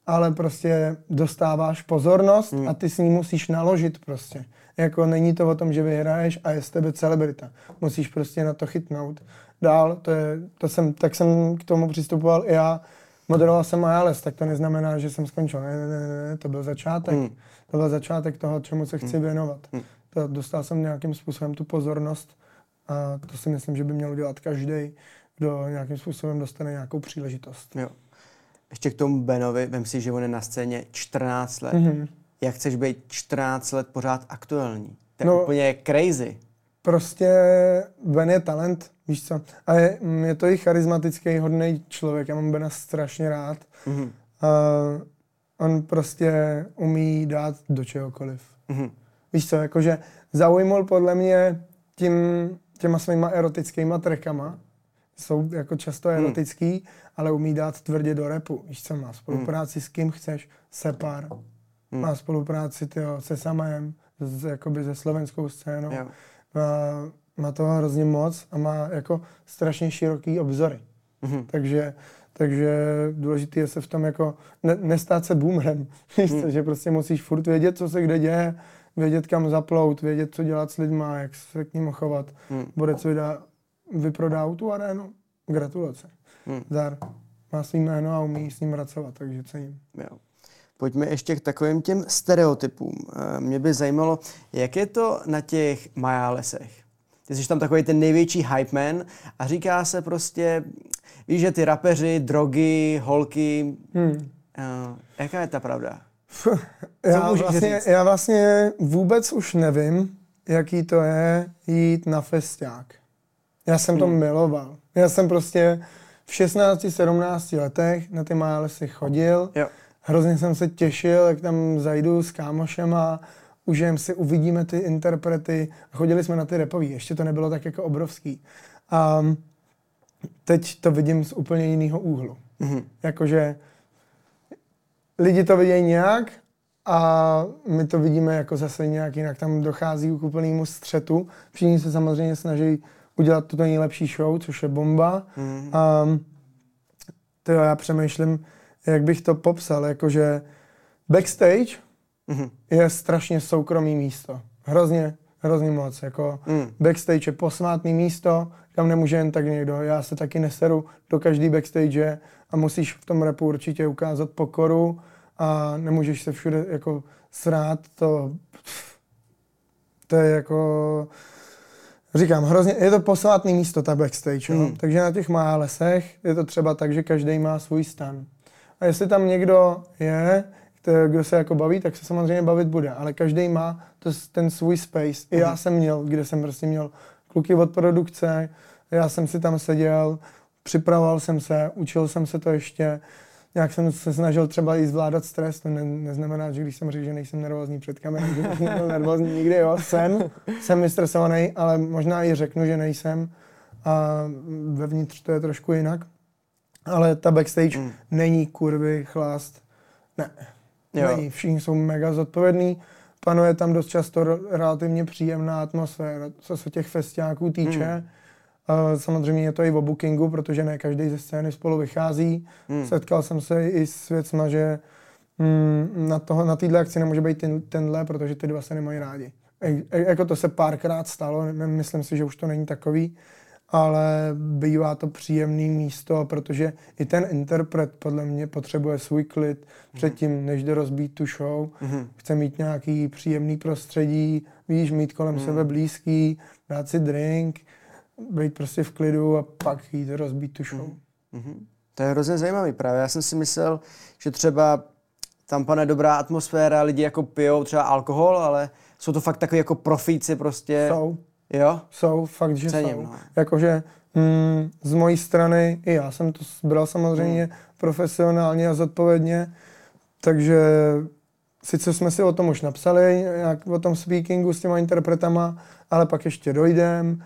ale prostě dostáváš pozornost a ty s ní musíš naložit prostě. Jako není to o tom, že vyhraješ a je z tebe celebrita. Musíš prostě na to chytnout. Dál, to je, to jsem, tak jsem k tomu přistupoval i já. Moderoval jsem Majales, tak to neznamená, že jsem skončil. Ne, ne, ne, ne to byl začátek. Hmm. To byl začátek toho, čemu se chci věnovat. To, dostal jsem nějakým způsobem tu pozornost a to si myslím, že by měl dělat každý, kdo nějakým způsobem dostane nějakou příležitost. Jo. Ještě k tomu Benovi, vem si, že on je na scéně 14 let. Mhm. Jak chceš být 14 let pořád aktuální? To je No. úplně crazy. Prostě Ben je talent, víš co. A je, mm, je to i charismatický, hodný člověk. Já mám Bena strašně rád. Mhm. A on prostě umí dát do čehokoliv. Mhm. Víš co, jakože zaujmul podle mě tím, těma svýma erotickýma trekama, jsou jako často erotický, hmm. ale umí dát tvrdě do repu. Víš co, má spolupráci hmm. s kým chceš, Separ, hmm. má spolupráci tyjo, se Samajem, z, jakoby ze slovenskou scénou. Yeah. Má toho hrozně moc a má jako strašně široký obzory. Hmm. Takže takže důležité je se v tom jako ne, nestát se boomerem. Hmm. že prostě musíš furt vědět, co se kde děje, vědět, kam zaplout, vědět, co dělat s lidma, jak se k ním chovat. Bude co vydá, vyprodá tu arénu. Gratulace. Hmm. Zdar. Má svý jméno a umí s ním pracovat, takže cením. Jo. Pojďme ještě k takovým těm stereotypům. Eh, mě by zajímalo, jak je to na těch majálesech. Ty jsi tam takový ten největší hype man a říká se prostě, víš, že ty rapeři, drogy, holky, hmm. uh, jaká je ta pravda? já, vlastně, já vlastně vůbec už nevím, jaký to je jít na festiák. Já jsem hmm. to miloval. Já jsem prostě v 16-17 letech na ty Milesy chodil. Jo. Hrozně jsem se těšil, jak tam zajdu s kámošema, užijem si, uvidíme ty interprety. Chodili jsme na ty repový, ještě to nebylo tak jako obrovský. A teď to vidím z úplně jiného úhlu. Mm-hmm. Jakože lidi to vidějí nějak a my to vidíme jako zase nějak jinak. Tam dochází k úplnému střetu. Všichni se samozřejmě snaží udělat tuto nejlepší show, což je bomba. Mm. A to já přemýšlím, jak bych to popsal, jakože backstage mm. je strašně soukromý místo. Hrozně, hrozně moc. Jako mm. Backstage je posvátný místo, kam nemůže jen tak někdo. Já se taky neseru do každý backstage a musíš v tom repu určitě ukázat pokoru a nemůžeš se všude jako srát. To, to je jako Říkám, hrozně, je to posvátný místo, ta backstage, mm. takže na těch lesech je to třeba tak, že každý má svůj stan. A jestli tam někdo je, kdo se jako baví, tak se samozřejmě bavit bude, ale každý má to, ten svůj space. I já mm. jsem měl, kde jsem prostě měl kluky od produkce, já jsem si tam seděl, připravoval jsem se, učil jsem se to ještě, nějak jsem se snažil třeba i zvládat stres, to ne, neznamená, že když jsem řekl, že nejsem nervózní před kamerou, že nebyl nervózní nikdy, jo, jsem, jsem vystresovaný, ale možná i řeknu, že nejsem a vevnitř to je trošku jinak. Ale ta backstage mm. není kurvy, chlást, ne, jo. není, všichni jsou mega zodpovědní, panuje tam dost často relativně příjemná atmosféra, co se těch festiáků týče. Mm Samozřejmě je to i o bookingu, protože ne každý ze scény spolu vychází. Hmm. Setkal jsem se i s věcma, že mm, na, toho, na této akci nemůže být ten, tenhle, protože ty dva se nemají rádi. E, e, jako to se párkrát stalo, myslím si, že už to není takový, ale bývá to příjemný místo, protože i ten interpret podle mě potřebuje svůj klid hmm. předtím, než jde rozbít tu show. Hmm. Chce mít nějaký příjemný prostředí, víš, mít kolem hmm. sebe blízký, dát si drink, být prostě v klidu a pak jít rozbít tu show. Mm-hmm. To je hrozně zajímavý právě. Já jsem si myslel, že třeba tam pane dobrá atmosféra, lidi jako pijou třeba alkohol, ale jsou to fakt takový jako profíci prostě. Jsou. Jo? Jsou, fakt, že Cením, jsou. No. Jakože mm, z mojí strany, i já jsem to bral samozřejmě mm. profesionálně a zodpovědně, takže sice jsme si o tom už napsali, jak o tom speakingu s těma interpretama, ale pak ještě dojdem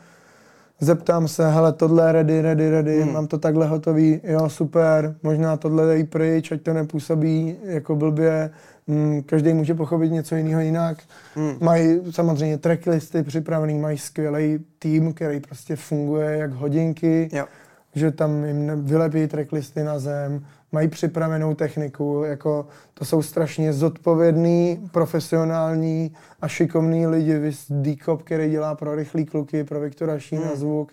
zeptám se, hele, tohle je ready, ready, ready, hmm. mám to takhle hotový, jo, super, možná tohle dej pryč, ať to nepůsobí jako blbě, hmm, každý může pochopit něco jiného jinak. Hmm. Mají samozřejmě tracklisty připravený, mají skvělý tým, který prostě funguje jak hodinky, jo. že tam jim vylepí tracklisty na zem, mají připravenou techniku, jako to jsou strašně zodpovědný, profesionální a šikovní lidi, vys D-Cop, který dělá pro rychlý kluky, pro Viktora Šína hmm. zvuk,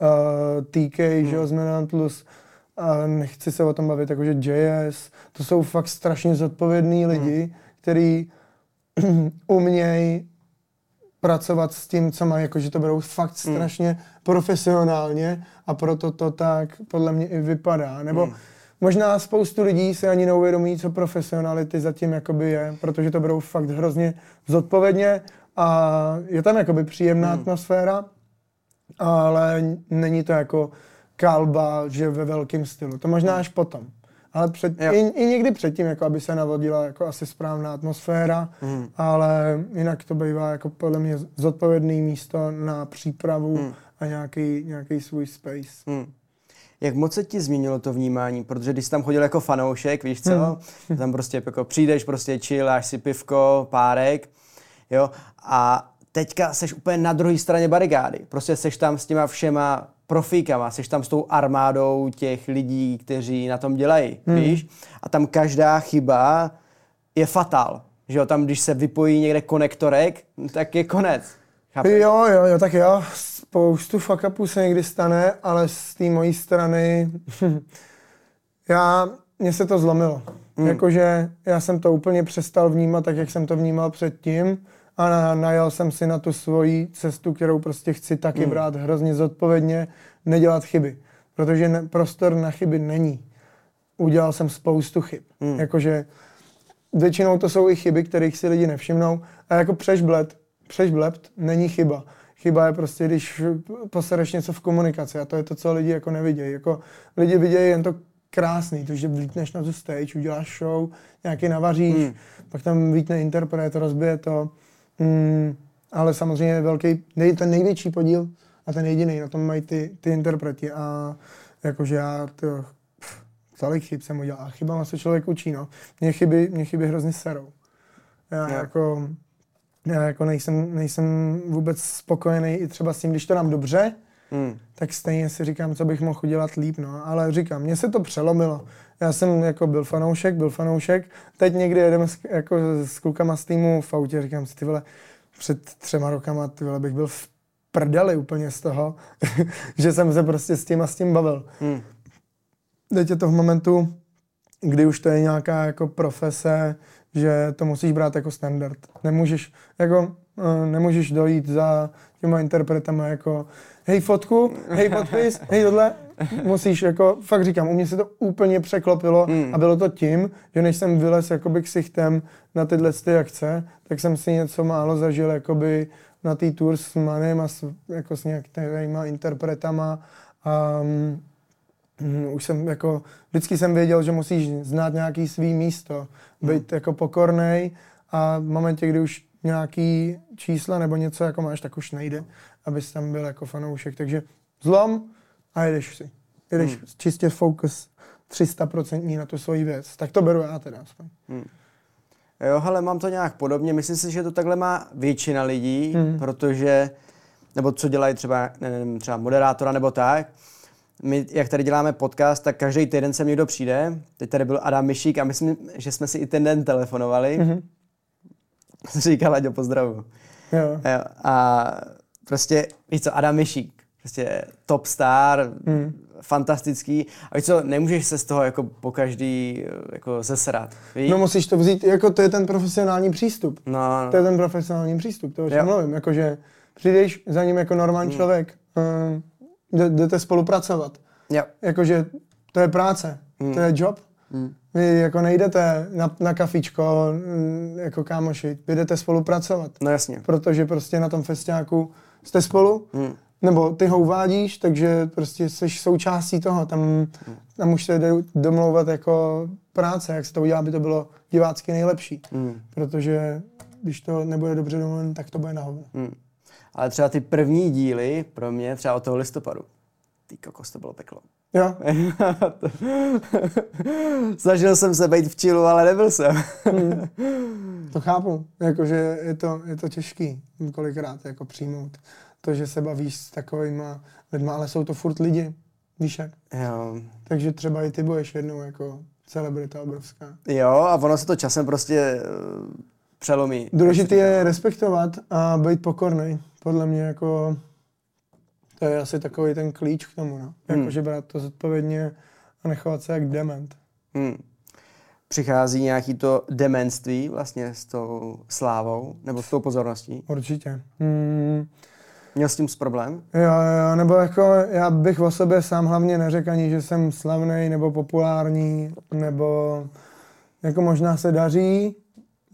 uh, TK, hmm. že z Plus, a nechci se o tom bavit, jakože JS, to jsou fakt strašně zodpovědní hmm. lidi, hmm. který umějí pracovat s tím, co mají, jakože to berou fakt hmm. strašně hmm. profesionálně a proto to tak podle mě i vypadá. Nebo hmm možná spoustu lidí se ani neuvědomí, co profesionality zatím jakoby je, protože to berou fakt hrozně zodpovědně a je tam jakoby příjemná hmm. atmosféra, ale není to jako kalba, že ve velkém stylu. To možná až potom. Ale před, i, i někdy předtím, jako aby se navodila jako asi správná atmosféra, hmm. ale jinak to bývá jako podle mě zodpovědný místo na přípravu hmm. a nějaký, nějaký svůj space. Hmm. jak moc se ti změnilo to vnímání? Protože když jsi tam chodil jako fanoušek, víš co, hmm. tam prostě jako přijdeš, prostě chilláš si pivko, párek, jo, a teďka seš úplně na druhé straně barigády. Prostě seš tam s těma všema profíkama, seš tam s tou armádou těch lidí, kteří na tom dělají, hmm. víš? A tam každá chyba je fatal. Že jo, tam když se vypojí někde konektorek, tak je konec. Chápeš? Jo, jo, jo, tak jo, spoustu fuck upů se někdy stane, ale z té mojí strany, já, mně se to zlomilo. Hmm. Jakože já jsem to úplně přestal vnímat tak, jak jsem to vnímal předtím a na, najal jsem si na tu svoji cestu, kterou prostě chci taky hmm. brát hrozně zodpovědně, nedělat chyby. Protože ne, prostor na chyby není. Udělal jsem spoustu chyb. Hmm. Jakože většinou to jsou i chyby, kterých si lidi nevšimnou. A jako přežblet, přežblept není chyba. Chyba je prostě, když posereš něco v komunikaci a to je to, co lidi jako nevidějí. Jako lidi vidějí jen to krásný, to, že vlítneš na tu stage, uděláš show, nějaký navaříš, hmm. pak tam vítne interpret, rozbije to. Hmm, ale samozřejmě velký, nej, ten největší podíl a ten jediný, na tom mají ty, ty interpreti a jakože já to, tolik chyb jsem udělal a chybama se člověk učí, no. Mě chyby, mě chyby hrozně serou. Já yeah. jako, já jako nejsem, nejsem vůbec spokojený i třeba s tím, když to dám dobře, hmm. tak stejně si říkám, co bych mohl udělat líp, no. Ale říkám, mně se to přelomilo. Já jsem jako byl fanoušek, byl fanoušek. Teď někdy jedeme s, jako s klukama z týmu v autě, říkám si, ty vole, před třema rokama, ty vole, bych byl v prdeli úplně z toho, že jsem se prostě s tím a s tím bavil. Hmm teď je to v momentu, kdy už to je nějaká jako profese, že to musíš brát jako standard. Nemůžeš, jako, nemůžeš dojít za těma interpretama jako hej fotku, hej podpis, hej tohle. Musíš jako, fakt říkám, u mě se to úplně překlopilo hmm. a bylo to tím, že než jsem vylez jakoby ksichtem na tyhle ty akce, tak jsem si něco málo zažil jakoby na té tour s Manem a s, jako s nějakýma interpretama. Um, Mm, už jsem jako, vždycky jsem věděl, že musíš znát nějaký svý místo, být hmm. jako pokornej a v momentě, kdy už nějaký čísla nebo něco jako máš, tak už nejde, abys tam byl jako fanoušek. Takže zlom a jedeš si. Jedeš hmm. čistě focus 300% na tu svoji věc. Tak to beru já teda aspoň. Hmm. Jo, ale mám to nějak podobně. Myslím si, že to takhle má většina lidí, hmm. protože, nebo co dělají třeba, nevím, třeba moderátora nebo tak, my, jak tady děláme podcast, tak každý týden sem někdo přijde. Teď tady byl Adam Myšík a myslím, že jsme si i ten den telefonovali. Mm-hmm. Říkal, Aďo, pozdravu. Jo. jo. A prostě, víš co, Adam Myšík, prostě top star, mm. fantastický. A víš co, nemůžeš se z toho jako po každý jako zesrat. Víš? No musíš to vzít, jako to je ten profesionální přístup. No, no. To je ten profesionální přístup, to o čem mluvím. Jakože přijdeš za ním jako normální mm. člověk. Um, jdete spolupracovat. Jo. Jakože to je práce, hmm. to je job. Hmm. Vy jako nejdete na, na kafičko mm, jako kámoši, vy jdete spolupracovat. No jasně. Protože prostě na tom festiáku jste spolu, hmm. nebo ty ho uvádíš, takže prostě jsi součástí toho. Tam, hmm. tam už se jde domlouvat jako práce, jak se to udělá, aby to bylo divácky nejlepší. Hmm. Protože když to nebude dobře domluven, tak to bude na hovno. Hmm. Ale třeba ty první díly pro mě, třeba od toho listopadu, ty kokos, to bylo peklo. Jo. Snažil jsem se být v čilu, ale nebyl jsem. hmm. To chápu, jakože je to, je to těžký kolikrát jako přijmout to, že se bavíš s takovýma lidma, ale jsou to furt lidi, víš jak? Jo. Takže třeba i ty budeš jednou jako celebrita obrovská. Jo, a ono se to časem prostě přelomí. Důležité je respektovat a být pokorný. Podle mě jako to je asi takový ten klíč k tomu, no. Hmm. Jakože brát to zodpovědně a nechovat se jak dement. Hmm. Přichází nějaký to demenství vlastně s tou slávou nebo s tou pozorností? Určitě. Hmm. Měl s tím s problém? Jo, jo, nebo jako já bych o sobě sám hlavně neřekl ani, že jsem slavný nebo populární, nebo jako možná se daří,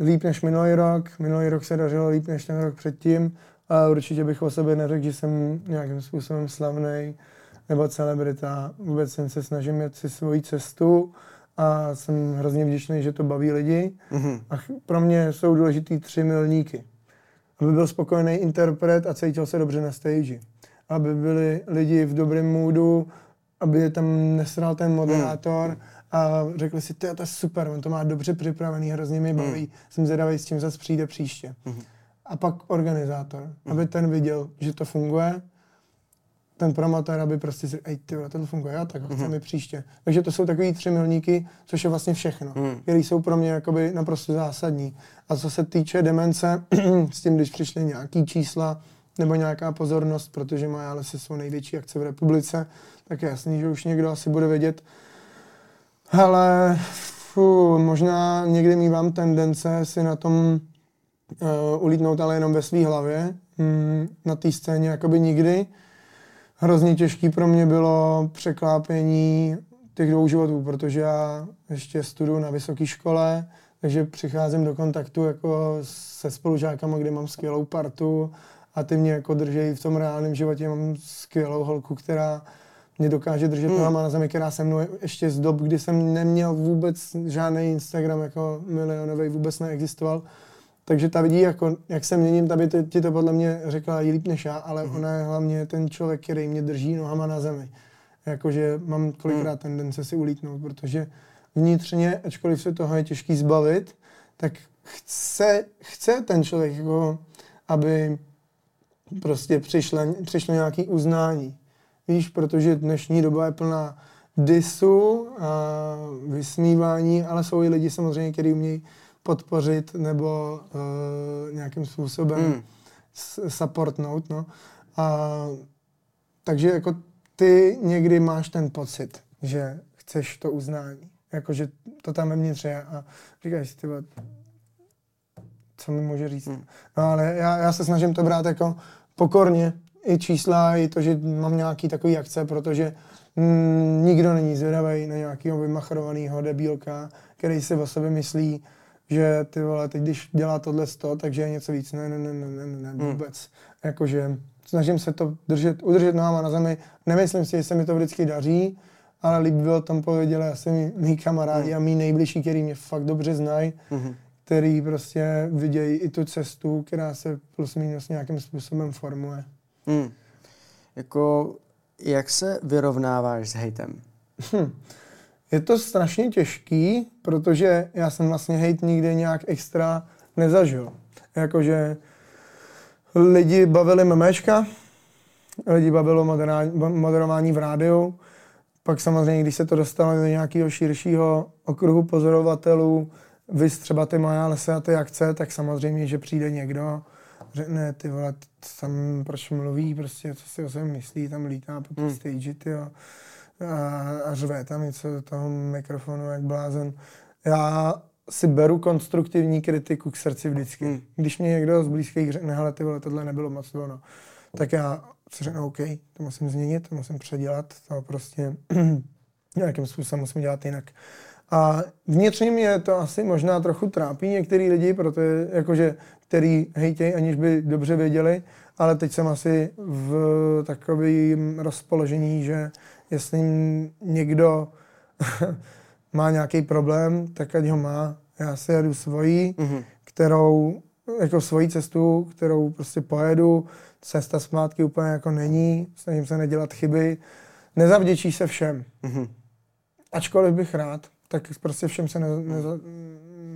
líp než minulý rok. Minulý rok se dařilo líp než ten rok předtím. A určitě bych o sobě neřekl, že jsem nějakým způsobem slavný nebo celebrita. Vůbec jsem se snažím jet si svoji cestu a jsem hrozně vděčný, že to baví lidi. Mm-hmm. A pro mě jsou důležitý tři milníky. Aby byl spokojený interpret a cítil se dobře na stage. Aby byli lidi v dobrém můdu aby je tam nesral ten moderátor hmm. a řekli si, to je super, on to má dobře připravený, hrozně mi baví, hmm. jsem zvědavý, s tím zase přijde příště. Hmm. A pak organizátor, hmm. aby ten viděl, že to funguje, ten promotor, aby prostě si, ej, ty to funguje, já tak ho chceme mm-hmm. příště. Takže to jsou takový tři milníky, což je vlastně všechno, mm. které jsou pro mě jakoby naprosto zásadní. A co se týče demence, s tím, když přišly nějaký čísla nebo nějaká pozornost, protože má lesy jsou největší akce v republice, tak je jasný, že už někdo asi bude vědět. Ale fu, možná někdy mývám tendence si na tom uh, ulítnout, ale jenom ve své hlavě. Mm, na té scéně jakoby nikdy hrozně těžký pro mě bylo překlápění těch dvou životů, protože já ještě studuju na vysoké škole, takže přicházím do kontaktu jako se spolužákama, kde mám skvělou partu a ty mě jako držejí v tom reálném životě. Mám skvělou holku, která mě dokáže držet hmm. nohama na zemi, která se mnou ještě z dob, kdy jsem neměl vůbec žádný Instagram jako milionový, vůbec neexistoval, takže ta vidí, jako, jak se měním, ta by ti to podle mě řekla líp než já, ale mm. ona je hlavně ten člověk, který mě drží nohama na zemi. Jakože mám kolikrát mm. tendence si ulítnout, protože vnitřně, ačkoliv se toho je těžký zbavit, tak chce, chce ten člověk, jako, aby prostě přišlo, přišlo nějaké uznání. Víš, protože dnešní doba je plná disu a vysmívání, ale jsou i lidi samozřejmě, kteří umějí podpořit nebo uh, nějakým způsobem mm. supportnout. No. A, takže jako ty někdy máš ten pocit, že chceš to uznání. Jakože to tam vevnitř je a říkáš si, tyba, co mi může říct. Mm. No ale já, já se snažím to brát jako pokorně, i čísla, i to, že mám nějaký takový akce, protože mm, nikdo není zvědavý na nějakého vymachrovaného debílka, který si o sobě myslí, že ty vole, teď když dělá tohle sto, takže je něco víc. Ne, ne, ne, ne, ne, ne hmm. vůbec. Hmm. Jakože snažím se to držet, udržet nohama na zemi. Nemyslím si, že se mi to vždycky daří, ale líp bylo tam pověděli asi mý, mý kamarádi hmm. a mý nejbližší, který mě fakt dobře znají, hmm. který prostě vidějí i tu cestu, která se plus minus nějakým způsobem formuje. Hmm. Jako, jak se vyrovnáváš s hejtem? Hm. Je to strašně těžký, protože já jsem vlastně hate nikdy nějak extra nezažil. Jakože lidi bavili memečka, lidi bavilo moderování v rádiu, pak samozřejmě, když se to dostalo do nějakého širšího okruhu pozorovatelů, vy třeba ty Maja Lese a ty akce, tak samozřejmě, že přijde někdo, řekne, ty vole, tam proč mluví, prostě, co si o sebe myslí, tam lítá po té hmm. stage, ty jo a, a řve tam něco do toho mikrofonu jak blázen. Já si beru konstruktivní kritiku k srdci vždycky. Hmm. Když mě někdo z blízkých řekne, hele, ty vole, tohle nebylo moc ono, tak já si řeknu, OK, to musím změnit, to musím předělat, to prostě nějakým způsobem musím dělat jinak. A vnitřně mě to asi možná trochu trápí některý lidi, protože jakože, který hejtějí, aniž by dobře věděli, ale teď jsem asi v takovém rozpoložení, že jestli někdo má nějaký problém, tak ať ho má. Já si jedu svoji, mm-hmm. kterou, jako svoji cestu, kterou prostě pojedu. Cesta zpátky úplně jako není, snažím se nedělat chyby. Nezavděčí se všem. Mm-hmm. Ačkoliv bych rád, tak prostě všem se ne, neza,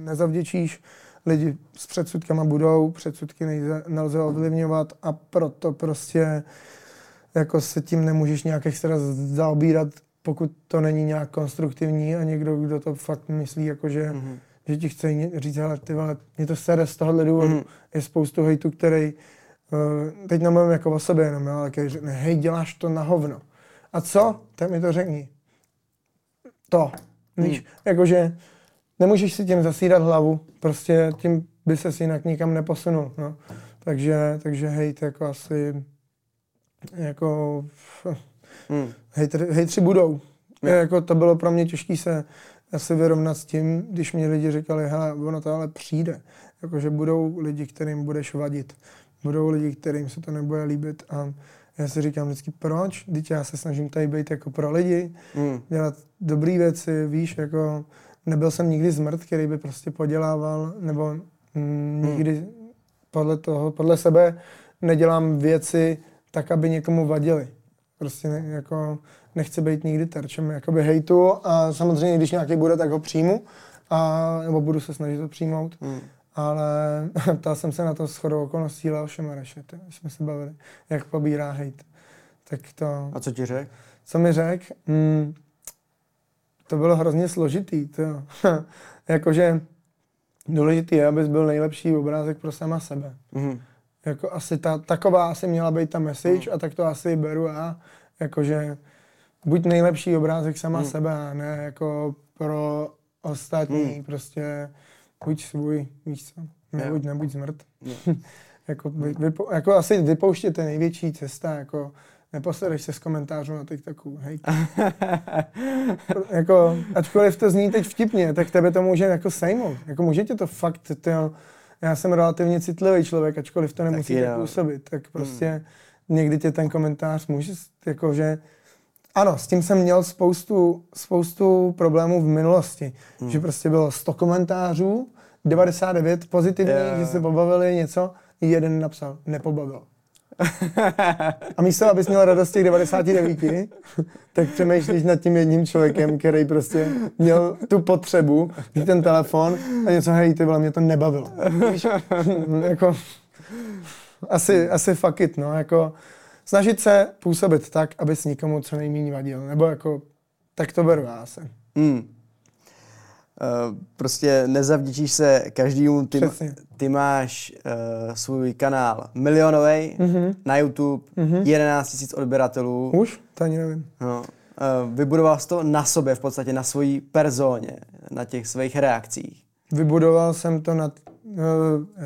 nezavděčíš. Lidi s předsudkama budou, předsudky nelze ovlivňovat a proto prostě jako se tím nemůžeš nějak extra zaobírat, pokud to není nějak konstruktivní a někdo, kdo to fakt myslí, jako že, mm-hmm. že ti chce říct, ale ty vole, mě to sere z tohohle důvodu. Mm-hmm. Je spoustu hejtu, který, uh, teď nemluvím jako o sobě jenom, ale který řekne, hej, děláš to na hovno. A co? Tak mi to řekni. To. Víš, mm. jakože nemůžeš si tím zasírat hlavu, prostě tím by se jinak nikam neposunul. No. Takže, takže hejt jako asi jako hmm. hejtři, hejtři budou. Yeah. Jako to bylo pro mě těžké se asi vyrovnat s tím, když mě lidi říkali, hele, ono to ale přijde. Jakože budou lidi, kterým budeš vadit. Budou lidi, kterým se to nebude líbit a já si říkám vždycky, proč? Teď já se snažím tady být jako pro lidi, mm. dělat dobré věci, víš, jako nebyl jsem nikdy zmrt, který by prostě podělával, nebo mm, nikdy mm. podle toho, podle sebe nedělám věci, tak, aby někomu vadili. Prostě ne, jako nechci být nikdy terčem jakoby hejtu a samozřejmě, když nějaký bude, tak ho přijmu a, nebo budu se snažit to přijmout. Hmm. Ale ptal jsem se na to shodou okolností Leoše Mareše, jsme se bavili, jak pobírá hejt. Tak to... A co ti řekl? Co mi řekl? Hmm, to bylo hrozně složitý. To. Jakože důležitý je, abys byl nejlepší obrázek pro sama sebe. Mm-hmm. Jako asi ta, taková asi měla být ta message mm. a tak to asi beru já. Jakože buď nejlepší obrázek sama mm. sebe a ne jako pro ostatní. Mm. Prostě buď svůj, víš co. Nebuď, nebuď zmrt. jako, vy, vypo, jako asi vypouštěte největší cesta, jako Neposereš se z komentářů na TikToku, hej. jako, ačkoliv to zní teď vtipně, tak tebe to může jako sejmout. Jako může tě to fakt, tyjo, já jsem relativně citlivý člověk, ačkoliv to nemusí tak, tak působit, tak prostě hmm. někdy tě ten komentář může, jako že, ano, s tím jsem měl spoustu, spoustu problémů v minulosti, hmm. že prostě bylo 100 komentářů, 99 pozitivních, yeah. že se pobavili něco, jeden napsal, nepobavil. A místo, abys měl radost těch 99, tak přemýšlíš nad tím jedním člověkem, který prostě měl tu potřebu, ten telefon a něco, hej, ty vole, mě to nebavilo. Víš, jako, asi, asi fuck it, no, jako, snažit se působit tak, abys nikomu co nejméně vadil, nebo jako, tak to beru já se. Hmm. Uh, prostě nezavděčíš se každému, ty, ty máš uh, svůj kanál milionový mm-hmm. na YouTube, mm-hmm. 11 000 odběratelů. Už? To ani nevím. No. Uh, vybudoval jsi to na sobě, v podstatě na svojí personě, na těch svých reakcích. Vybudoval jsem to na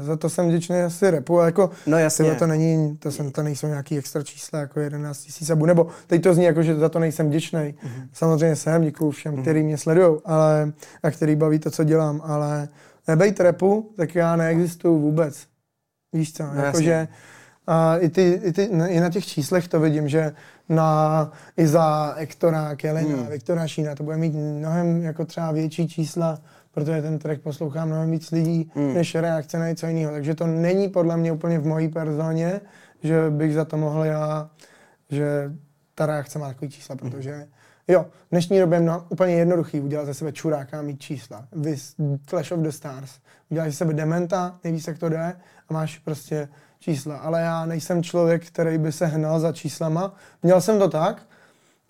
za to jsem vděčný asi repu, jako no jasně. to není, to, jsem, to nejsou nějaký extra čísla, jako 11 tisíc abu, nebo teď to zní jako, že za to nejsem vděčný. Mm-hmm. Samozřejmě jsem, děkuju všem, mm-hmm. který mě sledují, ale, a který baví to, co dělám, ale nebejt repu, tak já neexistuju vůbec. Víš co, no, jakože a i, ty, i, ty, i na těch číslech to vidím, že na, i za Ektora, Kelina, hmm. Viktora Šína to bude mít mnohem jako třeba větší čísla, protože ten track poslouchá mnohem víc lidí, hmm. než reakce na něco jiného. Takže to není podle mě úplně v mojí personě, že bych za to mohl já, že ta reakce má takový čísla, hmm. protože jo, v dnešní době je no, úplně jednoduchý udělat ze sebe čuráka a mít čísla. Vys Clash of the Stars. Uděláš ze sebe dementa, nejvíc jak to jde a máš prostě čísla. Ale já nejsem člověk, který by se hnal za číslama. Měl jsem to tak,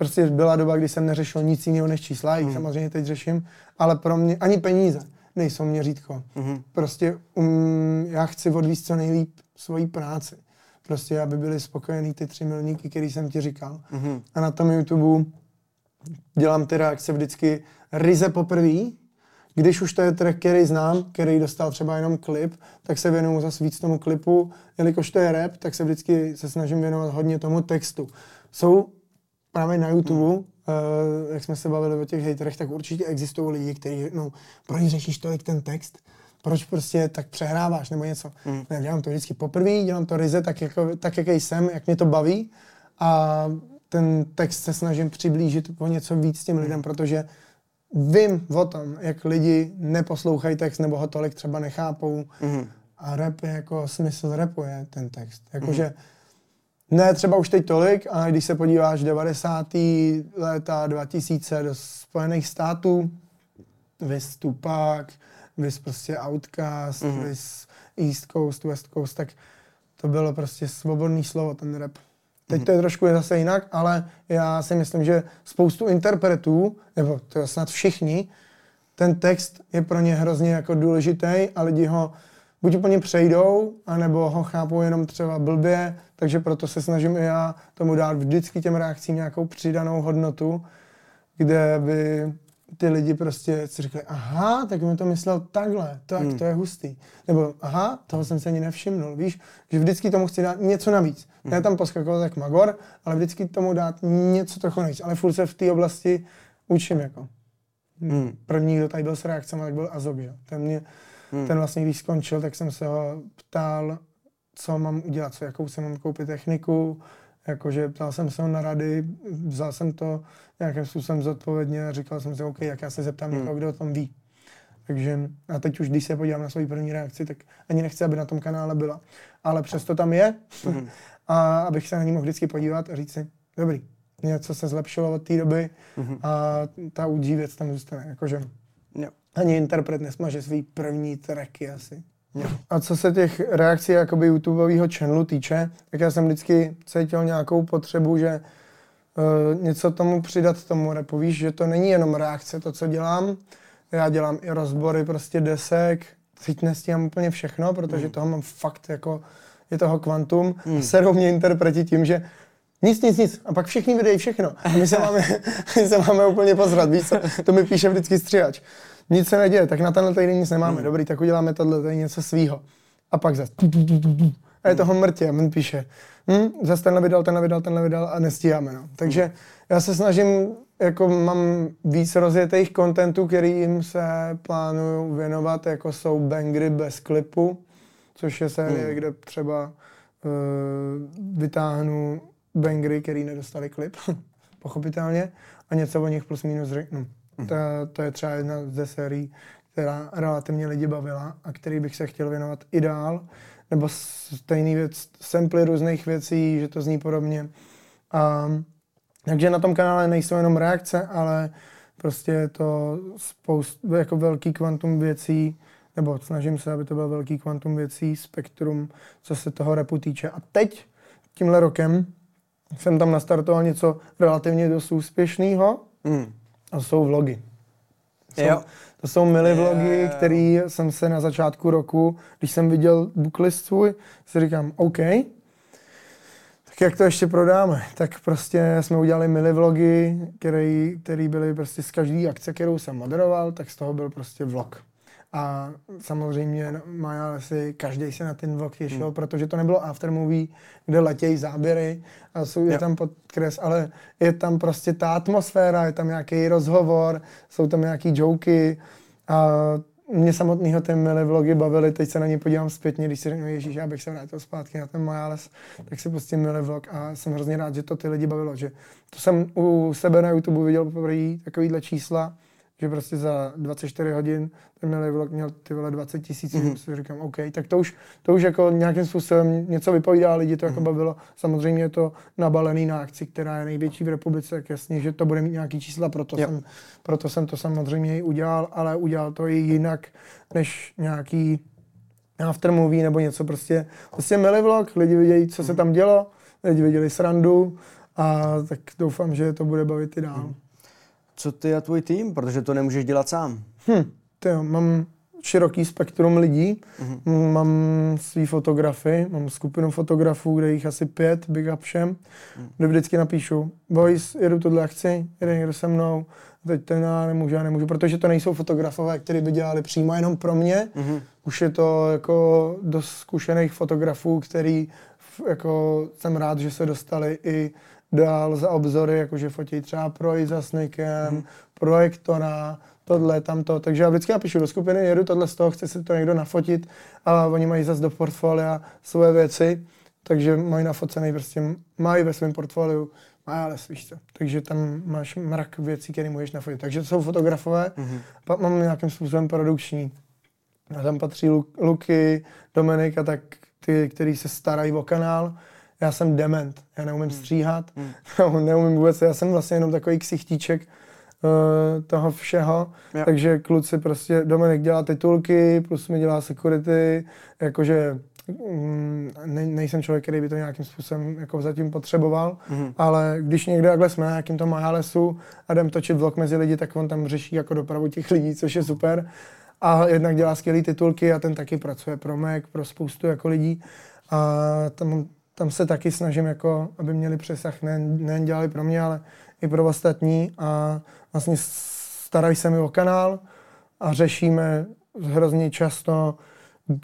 prostě byla doba, kdy jsem neřešil nic jiného než čísla, mm. samozřejmě teď řeším, ale pro mě ani peníze nejsou měřítko. Mm. Prostě um, já chci odvíct co nejlíp svoji práci. Prostě, aby byli spokojení ty tři milníky, který jsem ti říkal. Mm. A na tom YouTube dělám ty reakce vždycky ryze poprvé, když už to je track, který znám, který dostal třeba jenom klip, tak se věnuju zase víc tomu klipu. Jelikož to je rap, tak se vždycky se snažím věnovat hodně tomu textu. Jsou právě na YouTube, hmm. uh, jak jsme se bavili o těch haterech, tak určitě existují lidi, kteří, no, proč řešíš tolik ten text? Proč prostě tak přehráváš nebo něco? Hmm. Ne, dělám to vždycky poprvé, dělám to ryze tak, jako, tak, jaký jsem, jak mě to baví a ten text se snažím přiblížit o něco víc těm lidem, protože vím o tom, jak lidi neposlouchají text nebo ho tolik třeba nechápou. Mm-hmm. A rap je jako smysl repu je ten text. Jakože mm-hmm. Ne třeba už teď tolik, ale když se podíváš 90. léta 2000 do Spojených států, vys Tupac, vys prostě Outcast, mm-hmm. vys East Coast, West Coast, tak to bylo prostě svobodný slovo, ten rap. Teď to je trošku je zase jinak, ale já si myslím, že spoustu interpretů, nebo to je snad všichni, ten text je pro ně hrozně jako důležitý a lidi ho buď úplně přejdou, anebo ho chápou jenom třeba blbě, takže proto se snažím i já tomu dát vždycky těm reakcím nějakou přidanou hodnotu, kde by ty lidi prostě si řekli, aha, tak mi to myslel takhle, tak hmm. to je hustý. Nebo aha, toho jsem se ani nevšimnul, víš, že vždycky tomu chci dát něco navíc. Hmm. Ne tam poskakovat jak magor, ale vždycky tomu dát něco trochu navíc. Ale furt se v té oblasti učím jako. Hmm. První, kdo tady byl s reakcemi, tak byl Azob, jo. Ten, mě, hmm. ten vlastně, když skončil, tak jsem se ho ptal, co mám udělat, co, jakou si mám koupit techniku, Jakože ptal jsem se ho na rady, vzal jsem to nějakým způsobem zodpovědně a říkal jsem si, OK, jak já se zeptám hmm. někoho, kdo o tom ví. Takže a teď už, když se podívám na svoji první reakci, tak ani nechci, aby na tom kanále byla. Ale přesto tam je hmm. a abych se na ní mohl vždycky podívat a říct si, dobrý, něco se zlepšilo od té doby Mhm. a ta UG věc tam zůstane. Jakože Jo. ani interpret nesmaže svý první tracky asi. A co se těch reakcí jakoby YouTubeového channelu týče, tak já jsem vždycky cítil nějakou potřebu, že uh, něco tomu přidat tomu repu. Víš, že to není jenom reakce, to, co dělám. Já dělám i rozbory prostě desek, teď nestíhám úplně všechno, protože toho mám fakt jako, je toho kvantum. Mm. Serou mě interpreti tím, že nic, nic, nic. A pak všichni videí všechno. A my se máme, my se máme úplně pozrat, víš co? To mi píše vždycky stříhač. Nic se neděje, tak na tenhle týden nic nemáme. Dobrý, tak uděláme tohle, to je něco svýho. A pak zase. A je toho mrtě. A on píše, hm, zase tenhle vydal, tenhle vydal, tenhle vydal a nestíháme. No. Takže já se snažím, jako mám víc rozjetých kontentů, kterým se plánuju věnovat, jako jsou bangry bez klipu, což je série, Hmm. kde třeba uh, vytáhnu bangry, který nedostali klip, pochopitelně, a něco o nich plus minus řeknu. To, to je třeba jedna ze sérií, která relativně lidi bavila a který bych se chtěl věnovat i dál, nebo stejný věc, samply různých věcí, že to zní podobně. A, takže na tom kanále nejsou jenom reakce, ale prostě je to spoust, jako velký kvantum věcí, nebo snažím se, aby to byl velký kvantum věcí, spektrum, co se toho repu týče. A teď, tímhle rokem, jsem tam nastartoval něco relativně dost úspěšného Mm. A to jsou vlogy. Jsou, Jo. To jsou mili Jo, vlogy, který jsem se na začátku roku, když jsem viděl booklist svůj, si říkám, OK, tak jak to ještě prodáme? Tak prostě jsme udělali mili vlogy, který, který byly prostě z každé akce, kterou jsem moderoval, tak z toho byl prostě vlog. A samozřejmě no, Maja asi každý se na ten vlog těšil, hmm. protože to nebylo aftermovie, kde letějí záběry a jsou, je Jo. tam podkres, ale je tam prostě ta atmosféra, je tam nějaký rozhovor, jsou tam nějaký joky a mě samotného ty milé vlogy bavily, teď se na ně podívám zpětně, když si řeknu, ježíš, já bych se vrátil zpátky na ten Majales, tak si pustím milé vlog a jsem hrozně rád, že to ty lidi bavilo, že to jsem u sebe na YouTube viděl poprvé takovýhle čísla, že prostě za 24 hodin ten milý vlog měl ty vole 20 tisíc, mm-hmm. si říkám, OK, tak to už, to už jako nějakým způsobem něco vypovídá, lidi to jako bavilo. Samozřejmě je to nabalený na akci, která je největší v republice, tak jasně, že to bude mít nějaký čísla, proto, Jo. jsem, proto jsem to samozřejmě i udělal, ale udělal to i jinak, než nějaký aftermovie nebo něco prostě. Prostě milý vlog, lidi vidějí, co se tam dělo, lidi viděli srandu a tak doufám, že to bude bavit i dál. Co ty a tvůj tým? Protože to nemůžeš dělat sám. Hm, tyjo, mám široký spektrum lidí, mm-hmm. mám svý fotografy, mám skupinu fotografů, kde jich asi pět, big up všem, mm. kde vždycky napíšu, boys, jedu tohle chci, jede někdo se mnou, teď ten já nemůžu, já nemůžu, protože to nejsou fotografové, kteří by dělali přímo jenom pro mě, mm-hmm. už je to jako dost zkušených fotografů, který jako jsem rád, že se dostali i dál za obzory, jakože fotí třeba pro za Snikem, mm. projektora, tohle, tamto. Takže já vždycky napíšu do skupiny, jedu tohle z toho, chce si to někdo nafotit a oni mají zase do portfolia svoje věci, takže mají nafocený prostě, mají ve svém portfoliu, mají ale víš co. Takže tam máš mrak věcí, které můžeš nafotit. Takže to jsou fotografové, mm-hmm. pak mám nějakým způsobem produkční. A tam patří Lu- Luky, Dominik a tak ty, který se starají o kanál. Já jsem dement, já neumím stříhat, mm. neumím vůbec, já jsem vlastně jenom takový ksichtíček uh, toho všeho, Jo. takže kluci prostě, Dominik dělá titulky, plus mi dělá security, jakože mm, ne, nejsem člověk, který by to nějakým způsobem jako zatím potřeboval, mm. ale když někde takhle jsme na nějakým tom Mahalesu a jdem točit vlog mezi lidi, tak on tam řeší jako dopravu těch lidí, což je super. A jednak dělá skvělé titulky a ten taky pracuje pro Mac, pro spoustu jako lidí. A tam, tam se taky snažím, jako, aby měli přesah, nejen, nejen dělali pro mě, ale i pro ostatní. A vlastně starají se mi o kanál a řešíme hrozně často,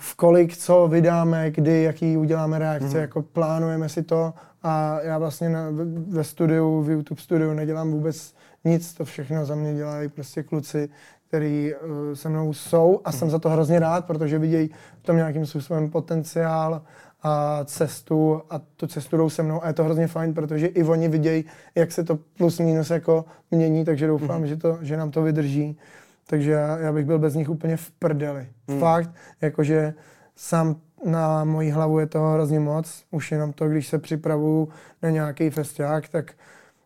v kolik co vydáme, kdy, jaký uděláme reakce, mm. jako plánujeme si to a já vlastně na, ve studiu, v YouTube studiu nedělám vůbec nic, to všechno za mě dělají prostě kluci, který uh, se mnou jsou a jsem za to hrozně rád, protože vidějí v tom nějakým způsobem potenciál a cestu a tu cestu jdou se mnou a je to hrozně fajn, protože i oni vidějí, jak se to plus minus jako mění, takže doufám, mm. že, to, že nám to vydrží. Takže já, já bych byl bez nich úplně v prdeli. Mm. Fakt, jakože sám na moji hlavu je toho hrozně moc. Už jenom to, když se připravuju na nějaký festiák, tak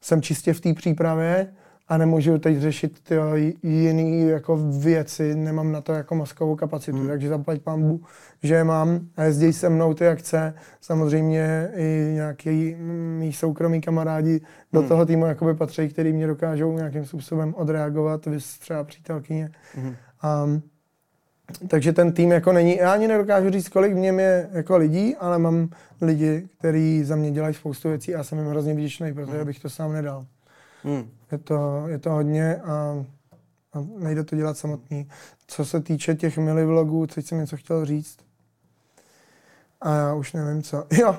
jsem čistě v té přípravě a nemůžu teď řešit ty jiné jako věci, nemám na to jako mozkovou kapacitu, hmm. takže zaplať pambu, že je mám a jezdí se mnou ty akce, samozřejmě i nějaký mý soukromí kamarádi do hmm. toho týmu jakoby patří, který mě dokážou nějakým způsobem odreagovat, vy třeba přítelkyně. Hmm. Um, takže ten tým jako není, já ani nedokážu říct, kolik v něm je jako lidí, ale mám lidi, kteří za mě dělají spoustu věcí a jsem jim hrozně vděčný, protože hmm. bych to sám nedal. Hmm. Je, to, je to hodně a, a nejde to dělat samotný. Co se týče těch mili vlogů, teď jsem něco chtěl říct. A já už nevím co. Jo, uh,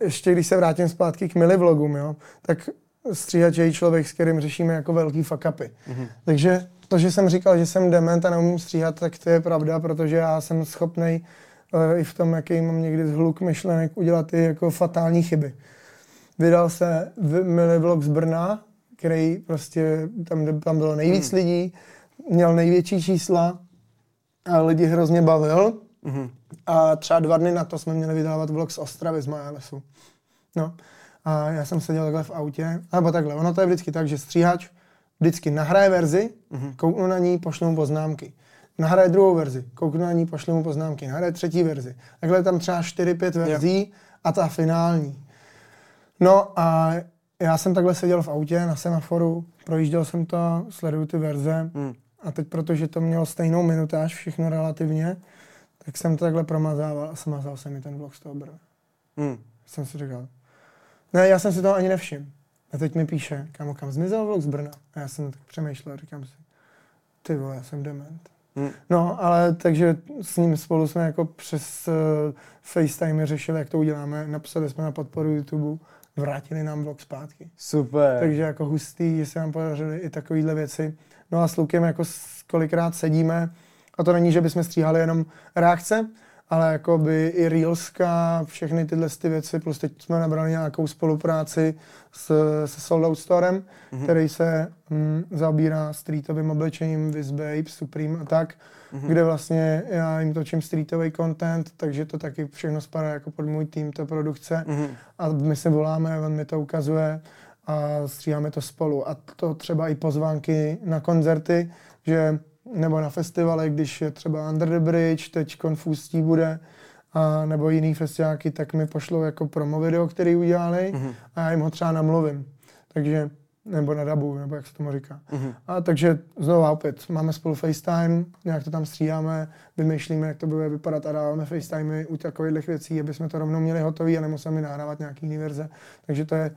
ještě když se vrátím zpátky k mili vlogům, jo, tak stříhač je člověk, s kterým řešíme jako velký fuck upy. Mm-hmm. Takže to, že jsem říkal, že jsem dement a neumím stříhat, tak to je pravda, protože já jsem schopný uh, i v tom, jaký mám někdy zhluk myšlenek, udělat i jako fatální chyby. Vydal se milý vlog z Brna, který prostě, tam, tam bylo nejvíc hmm. lidí, měl největší čísla a lidi hrozně bavil. Hmm. A třeba dva dny na to jsme měli vydávat vlog z Ostravy, z Majalesu. No. A já jsem seděl takhle v autě, nebo takhle, ono to je vždycky tak, že stříhač vždycky nahraje verzi, mm-hmm. kouknu na ní, pošlu mu poznámky. Nahraje druhou verzi, kouknu na ní, pošlu mu poznámky. Nahraje třetí verzi. Takhle tam třeba 4-5 verzí jo. a ta finální. No a já jsem takhle seděl v autě na semaforu, projížděl jsem to, sleduju ty verze mm. a teď, protože to mělo stejnou minutáž, všechno relativně, tak jsem to takhle promazával a smazal se mi ten vlog z toho brna. Mm. Jsem si říkal. Ne, já jsem si toho ani nevšiml. A teď mi píše, kámo, kam zmizel vlog z Brna? A já jsem tak přemýšlel, říkám si, ty vole, já jsem dement. Hmm. No, ale takže s ním spolu jsme jako přes uh, FaceTime řešili, jak to uděláme. Napsali jsme na podporu YouTube, vrátili nám vlog zpátky. Super. Takže jako hustý, že se nám podařily i takovéhle věci. No a s Lukem jako kolikrát sedíme, a to není, že bychom stříhali jenom reakce, ale jako by i Reelska, všechny tyhle ty věci, plus teď jsme nabrali nějakou spolupráci s, se Sold Out Storem, mm-hmm. který se mm, zaobírá streetovým oblečením, Viz Babe, Supreme a tak, mm-hmm. kde vlastně já jim točím streetový content, takže to taky všechno spadá jako pod můj tým, to produkce mm-hmm. a my se voláme, on mi to ukazuje a stříháme to spolu. A to třeba i pozvánky na koncerty, že nebo na festivaly, když je třeba Under the Bridge, teď Confustí bude, a, nebo jiný festiáky, tak mi pošlou jako promo video, který udělali mm-hmm. a já jim ho třeba namluvím. Takže, nebo na dabu, nebo jak se tomu říká. Mm-hmm. A takže znovu opět, máme spolu FaceTime, nějak to tam stříháme, vymýšlíme, jak to bude vypadat a dáváme FaceTime u takových věcí, aby jsme to rovnou měli hotový a nemuseli nahrávat nějaký jiný verze. Takže to je,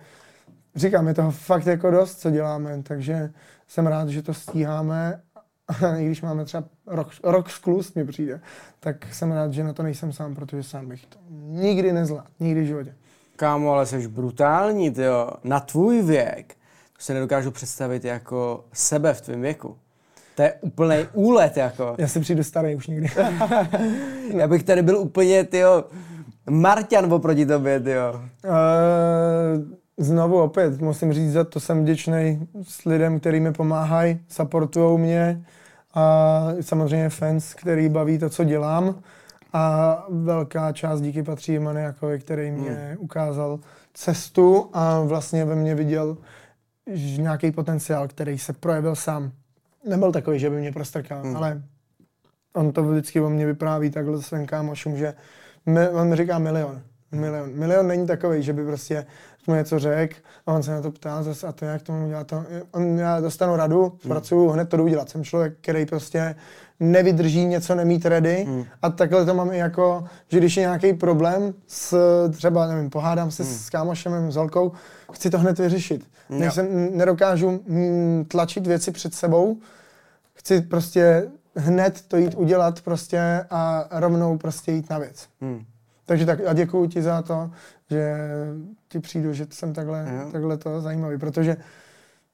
říkám, je toho fakt jako dost, co děláme, takže jsem rád, že to stíháme i když máme třeba rok, rok sklus mi přijde, tak jsem rád, že na to nejsem sám, protože sám bych to nikdy nezvládl, nikdy v životě. Kámo, ale jsi brutální, jo. Na tvůj věk se nedokážu představit jako sebe v tvém věku. To je úplný úlet, jako. Já si přijdu starý už někdy. Já bych tady byl úplně, tyjo, Marťan oproti tobě, tyjo. Uh, znovu opět musím říct, za to jsem vděčný s lidem, kteří mi pomáhají, supportují mě a samozřejmě fans, který baví to, co dělám. A velká část díky patří Maniakovi, který mě hmm. ukázal cestu a vlastně ve mně viděl nějaký potenciál, který se projevil sám. Nebyl takový, že by mě prostrkal, hmm. ale on to vždycky o mě vypráví takhle svým kámošům, že mi, on mi říká milion. Milion. Milion není takový, že by prostě mu něco řekl a on se na to ptá zase a to jak to mám dělat. To, on, já dostanu radu, hmm. pracuju, hned to jdu dělat. Jsem člověk, který prostě nevydrží něco nemít ready hmm. a takhle to mám i jako, že když je nějaký problém s třeba, nevím, pohádám se hmm. s kámošem, s holkou, chci to hned vyřešit. Hmm. Nejsem, nedokážu tlačit věci před sebou, chci prostě hned to jít udělat prostě a rovnou prostě jít na věc. Hmm. Takže tak a děkuji ti za to, že ti přijdu, že jsem takhle, takhle to zajímavý, protože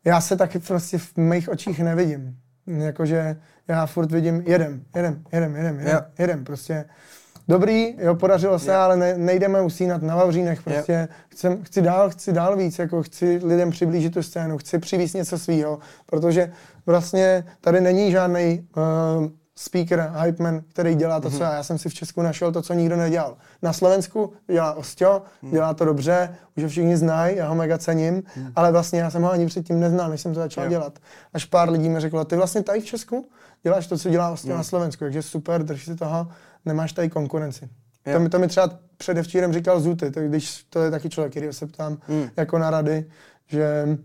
já se taky prostě v mých očích nevidím. Jakože já furt vidím jedem, jedem, jedem, jedem, jedem, jedem, prostě. Dobrý, jo, podařilo se, yeah. ale ne, nejdeme usínat na Vavřínech, prostě. Chcem, chci dál, chci dál víc, jako chci lidem přiblížit tu scénu, chci přivést něco svýho, protože vlastně tady není žádný uh, speaker, hype man, který dělá to, mm-hmm. co já. Já jsem si v Česku našel to, co nikdo nedělal. Na Slovensku dělá Ostio, mm. dělá to dobře, už ho všichni znají, já ho mega cením, mm. ale vlastně já jsem ho ani předtím neznal, než jsem to začal jo. dělat. Až pár lidí mi řeklo, ty vlastně tady v Česku děláš to, co dělá mm. na Slovensku, takže super, drž si toho, nemáš tady konkurenci. To mi, to mi třeba předevčírem říkal Zuty, to, když to je taky člověk, který se ptám mm. jako na rady, že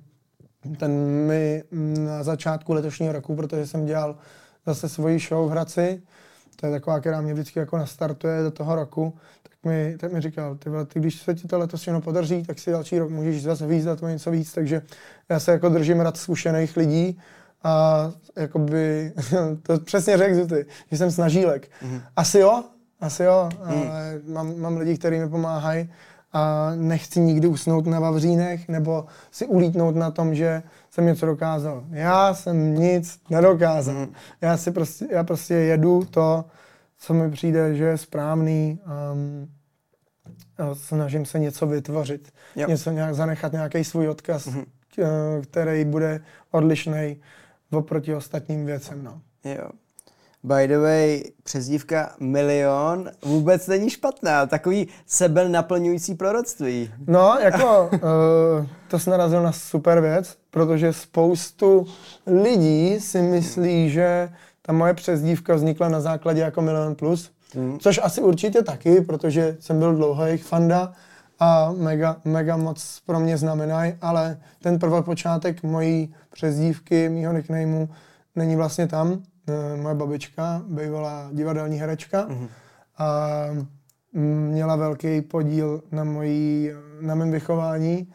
ten mi na začátku letošního roku, protože jsem dělal zase svoji show v Hradci, to je taková, která mě vždycky jako nastartuje do toho roku, tak mi, tak mi říkal, ty, vole, ty když se ti to letos všechno podaří, tak si další rok můžeš zase výzdat o něco víc, takže já se jako držím rad zkušených lidí a jakoby, to přesně řekl ty, že jsem snažílek. Mm-hmm. Asi jo, asi jo, mm. ale mám, mám lidi, kteří mi pomáhají a nechci nikdy usnout na Vavřínech nebo si ulítnout na tom, že jsem něco dokázal. Já jsem nic nedokázal. Mm. Já, si prostě, já prostě jedu to, co mi přijde, že je správný um, a snažím se něco vytvořit. Yep. Něco nějak, zanechat nějaký svůj odkaz, mm-hmm. který bude odlišný oproti ostatním věcem. No. Jo. By the way, přezdívka Milion vůbec není špatná. Takový sebe naplňující proroctví. No, jako uh, to jsi narazil na super věc, protože spoustu lidí si myslí, že ta moje přezdívka vznikla na základě jako Milion Plus. Mm. Což asi určitě taky, protože jsem byl dlouho jejich fanda a mega, mega moc pro mě znamenají, ale ten prvopočátek mojí přezdívky, mýho nicknameu, není vlastně tam. Eh, moje babička, bývalá divadelní herečka mm-hmm. a měla velký podíl na, mojí, na mém vychování.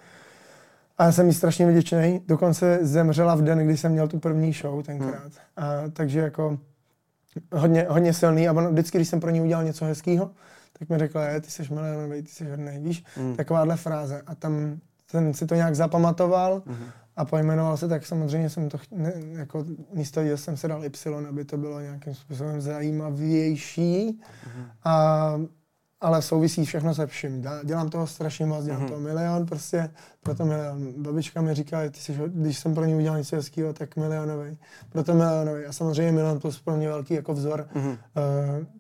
A já jsem jí strašně vděčný. Dokonce zemřela v den, kdy jsem měl tu první show tenkrát. Mm. A, takže jako hodně, hodně silný. A ono, vždycky, když jsem pro ní udělal něco hezkého, tak mi řekla, je, ty jsi milionový, ty jsi hodný, víš? Mm. Takováhle fráze. A tam jsem si to nějak zapamatoval. Mm a pojmenoval se, tak samozřejmě jsem to, ne, jako místo že jsem se dal Y, aby to bylo nějakým způsobem zajímavější. Mm-hmm. A, ale souvisí všechno se vším. Dělám toho strašně moc, dělám mm-hmm. toho milion, prostě proto milion. Babička mi říká, ty jsi, když jsem pro ní udělal něco hezkého, tak milionový. Proto milionový. A samozřejmě milion plus pro mě velký jako vzor. Mm-hmm.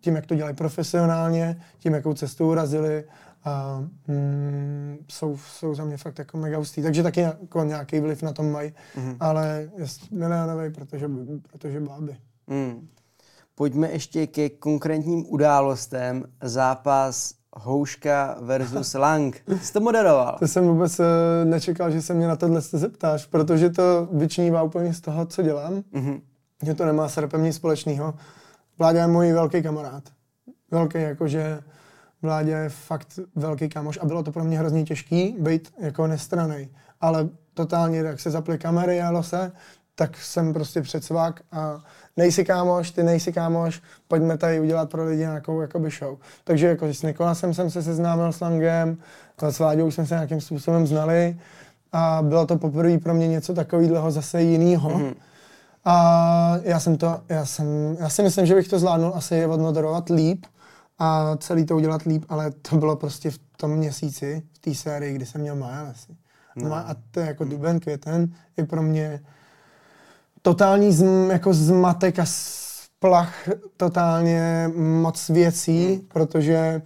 Tím, jak to dělají profesionálně, tím, jakou cestu urazili a mm, jsou, jsou za mě fakt jako mega hustý. Takže taky jako nějaký vliv na tom mají, mm-hmm. ale milionový, protože, protože báby. Mm. Pojďme ještě ke konkrétním událostem. Zápas Houška versus Lang. Jsi to moderoval? To jsem vůbec uh, nečekal, že se mě na tohle zeptáš, protože to vyčnívá úplně z toho, co dělám. Mm-hmm. Že to nemá s repem nic společného. Vláďa je můj velký kamarád. Velký, jakože Vládě je fakt velký kámoš a bylo to pro mě hrozně těžký být jako nestranej. Ale totálně, jak se zaply kamery, jelo se, tak jsem prostě předsvák a nejsi kámoš, ty nejsi kámoš, pojďme tady udělat pro lidi nějakou jakoby show. Takže jako s Nikolasem jsem se seznámil s Langem, s Vláďou jsme se nějakým způsobem znali a bylo to poprvé pro mě něco takového zase jiného. Mm-hmm. A já jsem to, já jsem, já si myslím, že bych to zvládnul asi odmoderovat líp, a celý to udělat líp, ale to bylo prostě v tom měsíci, v té sérii, kdy jsem měl Maja asi. No. A to je jako duben, květen je pro mě totální zm, jako zmatek a splach totálně moc věcí, hmm. protože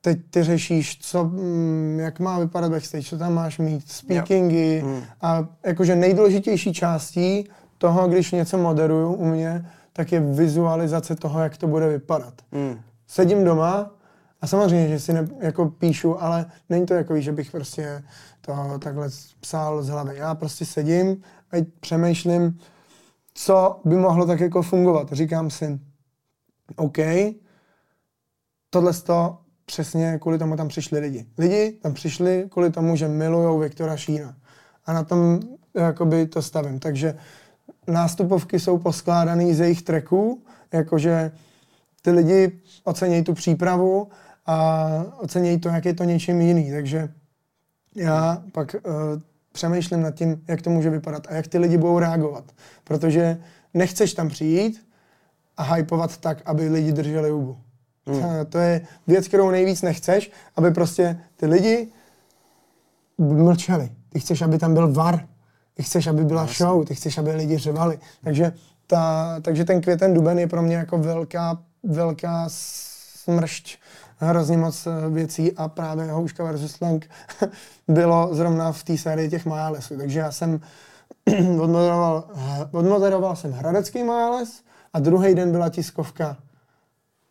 teď ty řešíš, co, mm, jak má vypadat backstage, co tam máš mít, speakingy hmm. a jakože nejdůležitější částí toho, když něco moderuju u mě, tak je vizualizace toho, jak to bude vypadat. Hmm sedím doma a samozřejmě, že si ne, jako píšu, ale není to jako, že bych prostě to takhle psal z hlavy. Já prostě sedím a přemýšlím, co by mohlo tak jako fungovat. Říkám si, OK, tohle to přesně kvůli tomu tam přišli lidi. Lidi tam přišli kvůli tomu, že milují Viktora Šína. A na tom jakoby to stavím. Takže nástupovky jsou poskládané z jejich tracků, jakože ty lidi ocenějí tu přípravu a ocenějí to, jak je to něčím jiný. Takže já pak uh, přemýšlím nad tím, jak to může vypadat a jak ty lidi budou reagovat. Protože nechceš tam přijít a hypovat tak, aby lidi drželi hubu. Hmm. To je věc, kterou nejvíc nechceš, aby prostě ty lidi mlčeli. Ty chceš, aby tam byl var. Ty chceš, aby byla show. Ty chceš, aby lidi řevali. Takže ta, takže ten květen duben je pro mě jako velká, velká smršť hrozně moc eh, věcí a právě Houška versus Slang bylo zrovna v té sérii těch Majálesů. Takže já jsem odmoderoval, odmoderoval jsem Hradecký Majáles a druhý den byla tiskovka.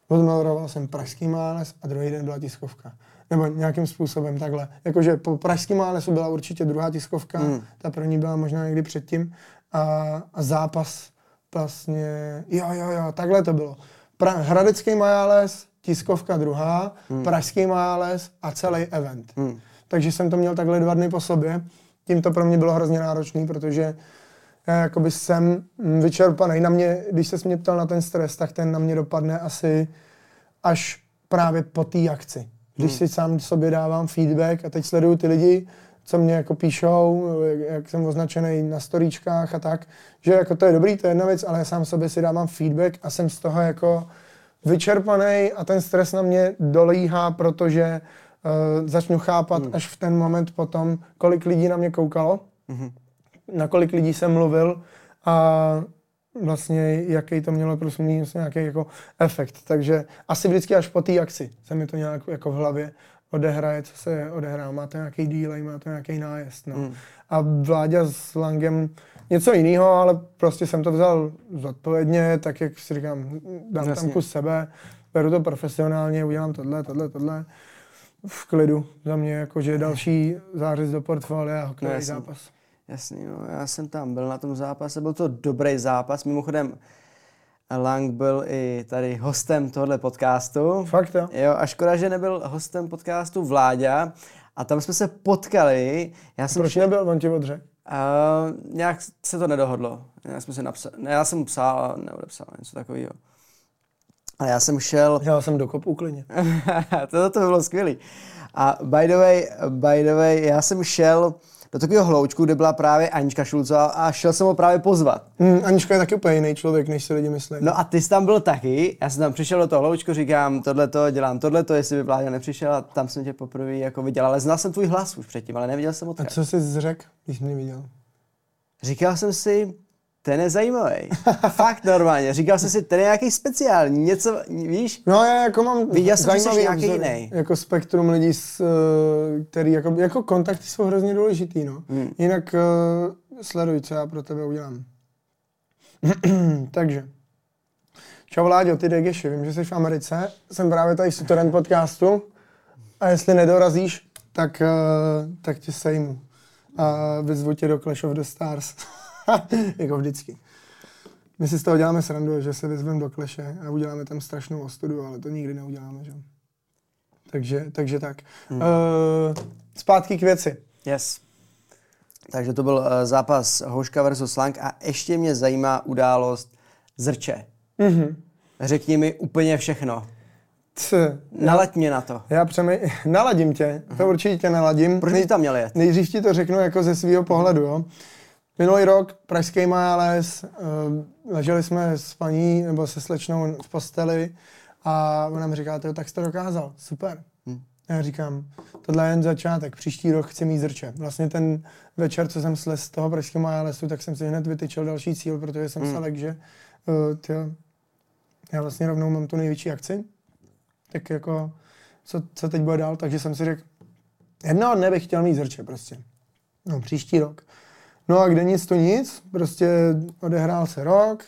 Odmoderoval jsem Pražský Majáles a druhý den byla tiskovka. Nebo nějakým způsobem takhle. Jakože po Pražském Málesu byla určitě druhá tiskovka, mm. ta první byla možná někdy předtím a, a zápas vlastně, jo, jo, jo, takhle to bylo. Pra, Hradecký Majáles, tiskovka druhá, hmm. Pražský Majáles a celý event. Hmm. Takže jsem to měl takhle dva dny po sobě. Tím to pro mě bylo hrozně náročný, protože já jakoby jsem vyčerpaný. Na mě, když se mě ptal na ten stres, tak ten na mě dopadne asi až právě po té akci. Když hmm. si sám sobě dávám feedback a teď sleduju ty lidi, co mě jako píšou, jak jsem označený na storíčkách a tak, že jako to je dobrý, to je jedna věc, ale já sám sobě si dávám feedback a jsem z toho jako vyčerpaný a ten stres na mě dolíhá, protože uh, začnu chápat hmm. až v ten moment potom, kolik lidí na mě koukalo, hmm. na kolik lidí jsem mluvil a vlastně jaký to mělo prostě nějaký jako efekt. Takže asi vždycky až po té akci se mi to nějak jako v hlavě odehraje, co se odehrá. Má to nějaký dílej, má to nějaký nájezd. No. Hmm. A Vláďa s Langem něco jiného, ale prostě jsem to vzal zodpovědně, tak jak si říkám, dám Jasně. tam kus sebe, beru to profesionálně, udělám tohle, tohle, tohle v klidu. Za mě jakože další zářez do portfolia, hokejový no, zápas. Jasně, no, já jsem tam byl na tom zápase, byl to dobrý zápas, mimochodem Lang byl i tady hostem tohle podcastu. Fakt jo? Jo, a škoda, že nebyl hostem podcastu Vláďa. A tam jsme se potkali. Já jsem Proč nebyl, on ti odřekl? Uh, nějak se to nedohodlo. Já, jsem si napsal, ne, já jsem mu psal neodepsal, něco takového. A já jsem šel... Já jsem do kopu klidně. to, to bylo skvělý. A by the way, by the way, já jsem šel do takového hloučku, kde byla právě Anička Šulcová a šel jsem ho právě pozvat. Mm, Anička je taky úplně jiný člověk, než si lidi myslí. No a ty jsi tam byl taky, já jsem tam přišel do toho hloučku, říkám tohle to, dělám tohle to, jestli by Vláďa nepřišel a tam jsem tě poprvé jako viděl, ale znal jsem tvůj hlas už předtím, ale neviděl jsem odkud. A co jsi řekl, když jsi mě viděl? Říkal jsem si, ten je zajímavý. Fakt normálně. Říkal jsem si, ten je nějaký speciální, něco, víš? No já jako mám Viděl jsem, že nějaký jiný. Jako spektrum lidí, s, eh, který jako, jako kontakty jsou hrozně důležitý, no. Hmm. Jinak uh, sleduj, co já pro tebe udělám. Takže. Čau Vláďo, ty Degeši, vím, že jsi v Americe, jsem právě tady z Torrent podcastu a jestli nedorazíš, tak, uh, tak tě sejmu a vyzvu tě do Clash of the Stars. jako vždycky. My si z toho děláme srandu, že se vyzveme do kleše a uděláme tam strašnou ostudu, ale to nikdy neuděláme, že? Takže, takže tak. Hmm. Uh, zpátky k věci. Yes. Takže to byl uh, zápas Hoška versus Slang a ještě mě zajímá událost Zrče. Mm-hmm. Řekni mi úplně všechno. C, Nalaď mě na to. Já přemý... Naladím tě, to určitě tě naladím. Proč Nej... tam měl jet? Nejdřív ti to řeknu jako ze svého pohledu, jo. Minulý rok Pražský Majales, uh, leželi jsme s paní nebo se slečnou v posteli a ona mi říká, tak jsi to dokázal, super. Hmm. Já říkám, tohle je jen začátek, příští rok chci mít zrče. Vlastně ten večer, co jsem slez z toho Pražského Majalesu, tak jsem si hned vytyčil další cíl, protože jsem hmm. se že uh, tyjo, já vlastně rovnou mám tu největší akci, tak jako co, co teď bude dál, takže jsem si řekl, jednoho dne bych chtěl mít zrče prostě. No, příští rok. No a kde nic to nic, prostě odehrál se rok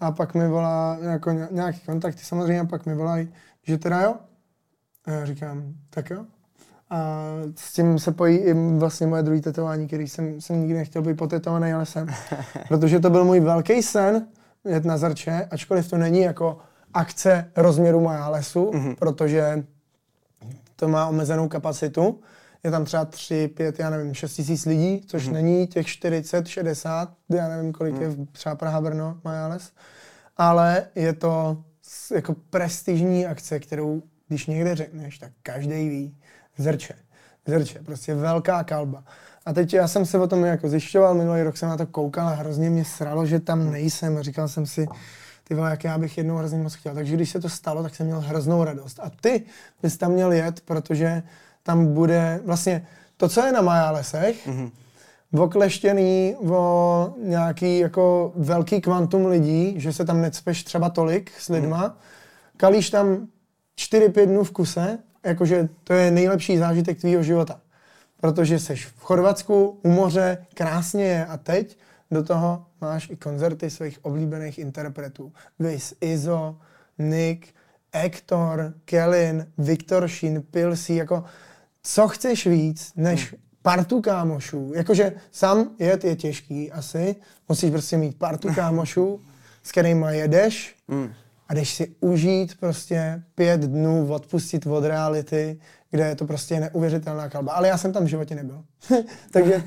a pak mi volá jako nějaký kontakty samozřejmě, a pak mi volají, že teda jo. A já říkám, tak jo. A s tím se pojí i vlastně moje druhé tetování, který jsem, jsem nikdy nechtěl být potetovaný, ale jsem. Protože to byl můj velký sen, jet na zrče, ačkoliv to není jako akce rozměru Maja lesu, mm-hmm. protože to má omezenou kapacitu je tam třeba 3, 5, já nevím, 6 tisíc lidí, což hmm. není těch 40, 60, já nevím, kolik hmm. je třeba Praha, Brno, Majales, ale je to jako prestižní akce, kterou když někde řekneš, tak každý ví, zrče, zrče, prostě velká kalba. A teď já jsem se o tom jako zjišťoval, minulý rok jsem na to koukal a hrozně mě sralo, že tam nejsem a říkal jsem si, ty vole, jak já bych jednou hrozně moc chtěl. Takže když se to stalo, tak jsem měl hroznou radost. A ty bys tam měl jet, protože tam bude vlastně to, co je na Majálesech, mm-hmm. okleštěný o nějaký jako velký kvantum lidí, že se tam necpeš třeba tolik s lidma, kalíš tam 4-5 dnů v kuse, jakože to je nejlepší zážitek tvýho života. Protože jsi v Chorvatsku, u moře, krásně je a teď do toho máš i koncerty svých oblíbených interpretů. Vys Izo, Nick, Hector, Kellen, Viktor Shin, Pilsi, jako co chceš víc, než hmm. partu kámošů. Jakože sám jet je těžký asi, musíš prostě mít partu kámošů, s kterými jedeš hmm. a jdeš si užít prostě pět dnů, odpustit od reality, kde je to prostě neuvěřitelná kalba. Ale já jsem tam v životě nebyl. takže,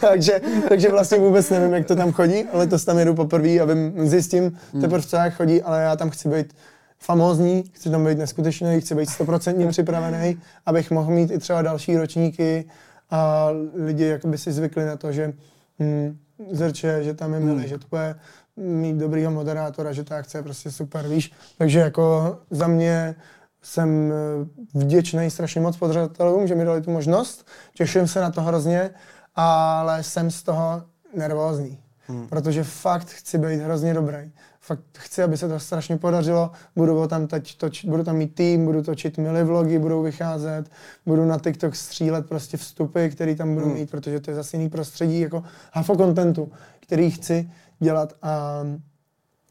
takže, takže vlastně vůbec nevím, jak to tam chodí, ale to tam jedu poprvé a vím, zjistím hmm. teprve, co jak chodí, ale já tam chci být famózní, chci tam být neskutečný, chci být stoprocentně připravený, abych mohl mít i třeba další ročníky a lidi jakoby si zvykli na to, že hm, zrče, že tam je milý, hmm. že to bude mít dobrýho moderátora, že ta akce je prostě super, víš. Takže jako za mě jsem eh, vděčný strašně moc pořadatelům, že mi dali tu možnost. Těším se na to hrozně, ale jsem z toho nervózní. Hmm. Protože fakt chci být hrozně dobrý. Fakt chci, aby se to strašně podařilo. Budu tam, teď toč, budu tam mít tým, budu točit mili vlogy, budou vycházet, budu na TikTok střílet prostě vstupy, který tam budu hmm. mít, protože to je zase jiný prostředí jako hafo contentu, který chci dělat a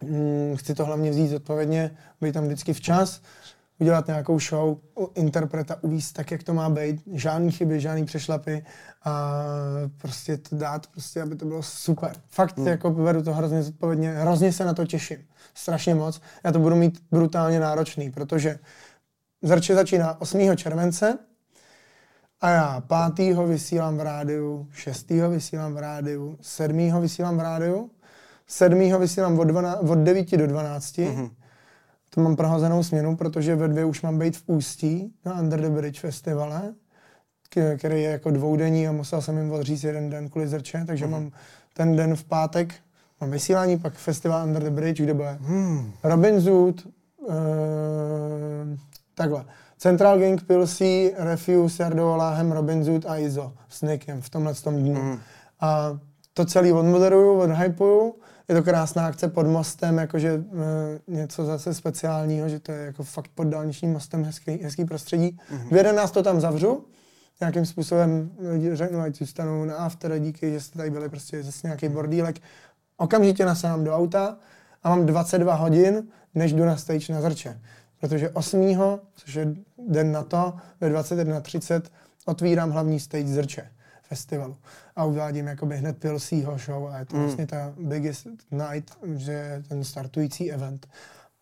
mm, chci to hlavně vzít zodpovědně, být tam vždycky včas, udělat nějakou show, interpreta uvíct tak, jak to má být, žádný chyby, žádný přešlapy a prostě to dát, prostě, aby to bylo super. Fakt hmm. jako beru to hrozně zodpovědně, hrozně se na to těším, strašně moc. Já to budu mít brutálně náročný, protože Zrče začíná 8. července a já 5. vysílám v rádiu, 6. vysílám v rádiu, 7. vysílám v rádiu 7. vysílám od, 12, od 9 do 12. Mm-hmm. To mám prohozenou směnu, protože ve dvě už mám být v Ústí na Under the Bridge festivale, který je jako dvoudenní a musel jsem jim odříct jeden den kvůli zrče, takže mm-hmm. mám ten den v pátek mám vysílání, pak festival Under the Bridge, kde bude hmm. Robin Zoot, uh, takhle. Central Gang, Pilsy, Refuse, Jardo Láhem, Robin Zoot a Izo s Nickem v tomhle tom dnu. Hmm. A to celý odmoderuju, odhypuju je to krásná akce pod mostem, jakože e, něco zase speciálního, že to je jako fakt pod dálničním mostem hezký, hezký prostředí. Mm-hmm. V 11 to tam zavřu, nějakým způsobem lidi řeknu, ať zůstanou na after, díky, že jste tady byli prostě zase nějaký bordílek. Okamžitě nasám do auta a mám 22 hodin, než jdu na stage na Zrče. Protože 8. což je den na to, ve 21.30 otvírám hlavní stage Zrče festivalu. A uvádím jakoby hned Pilsího show a je to mm. vlastně ta biggest night, že je ten startující event.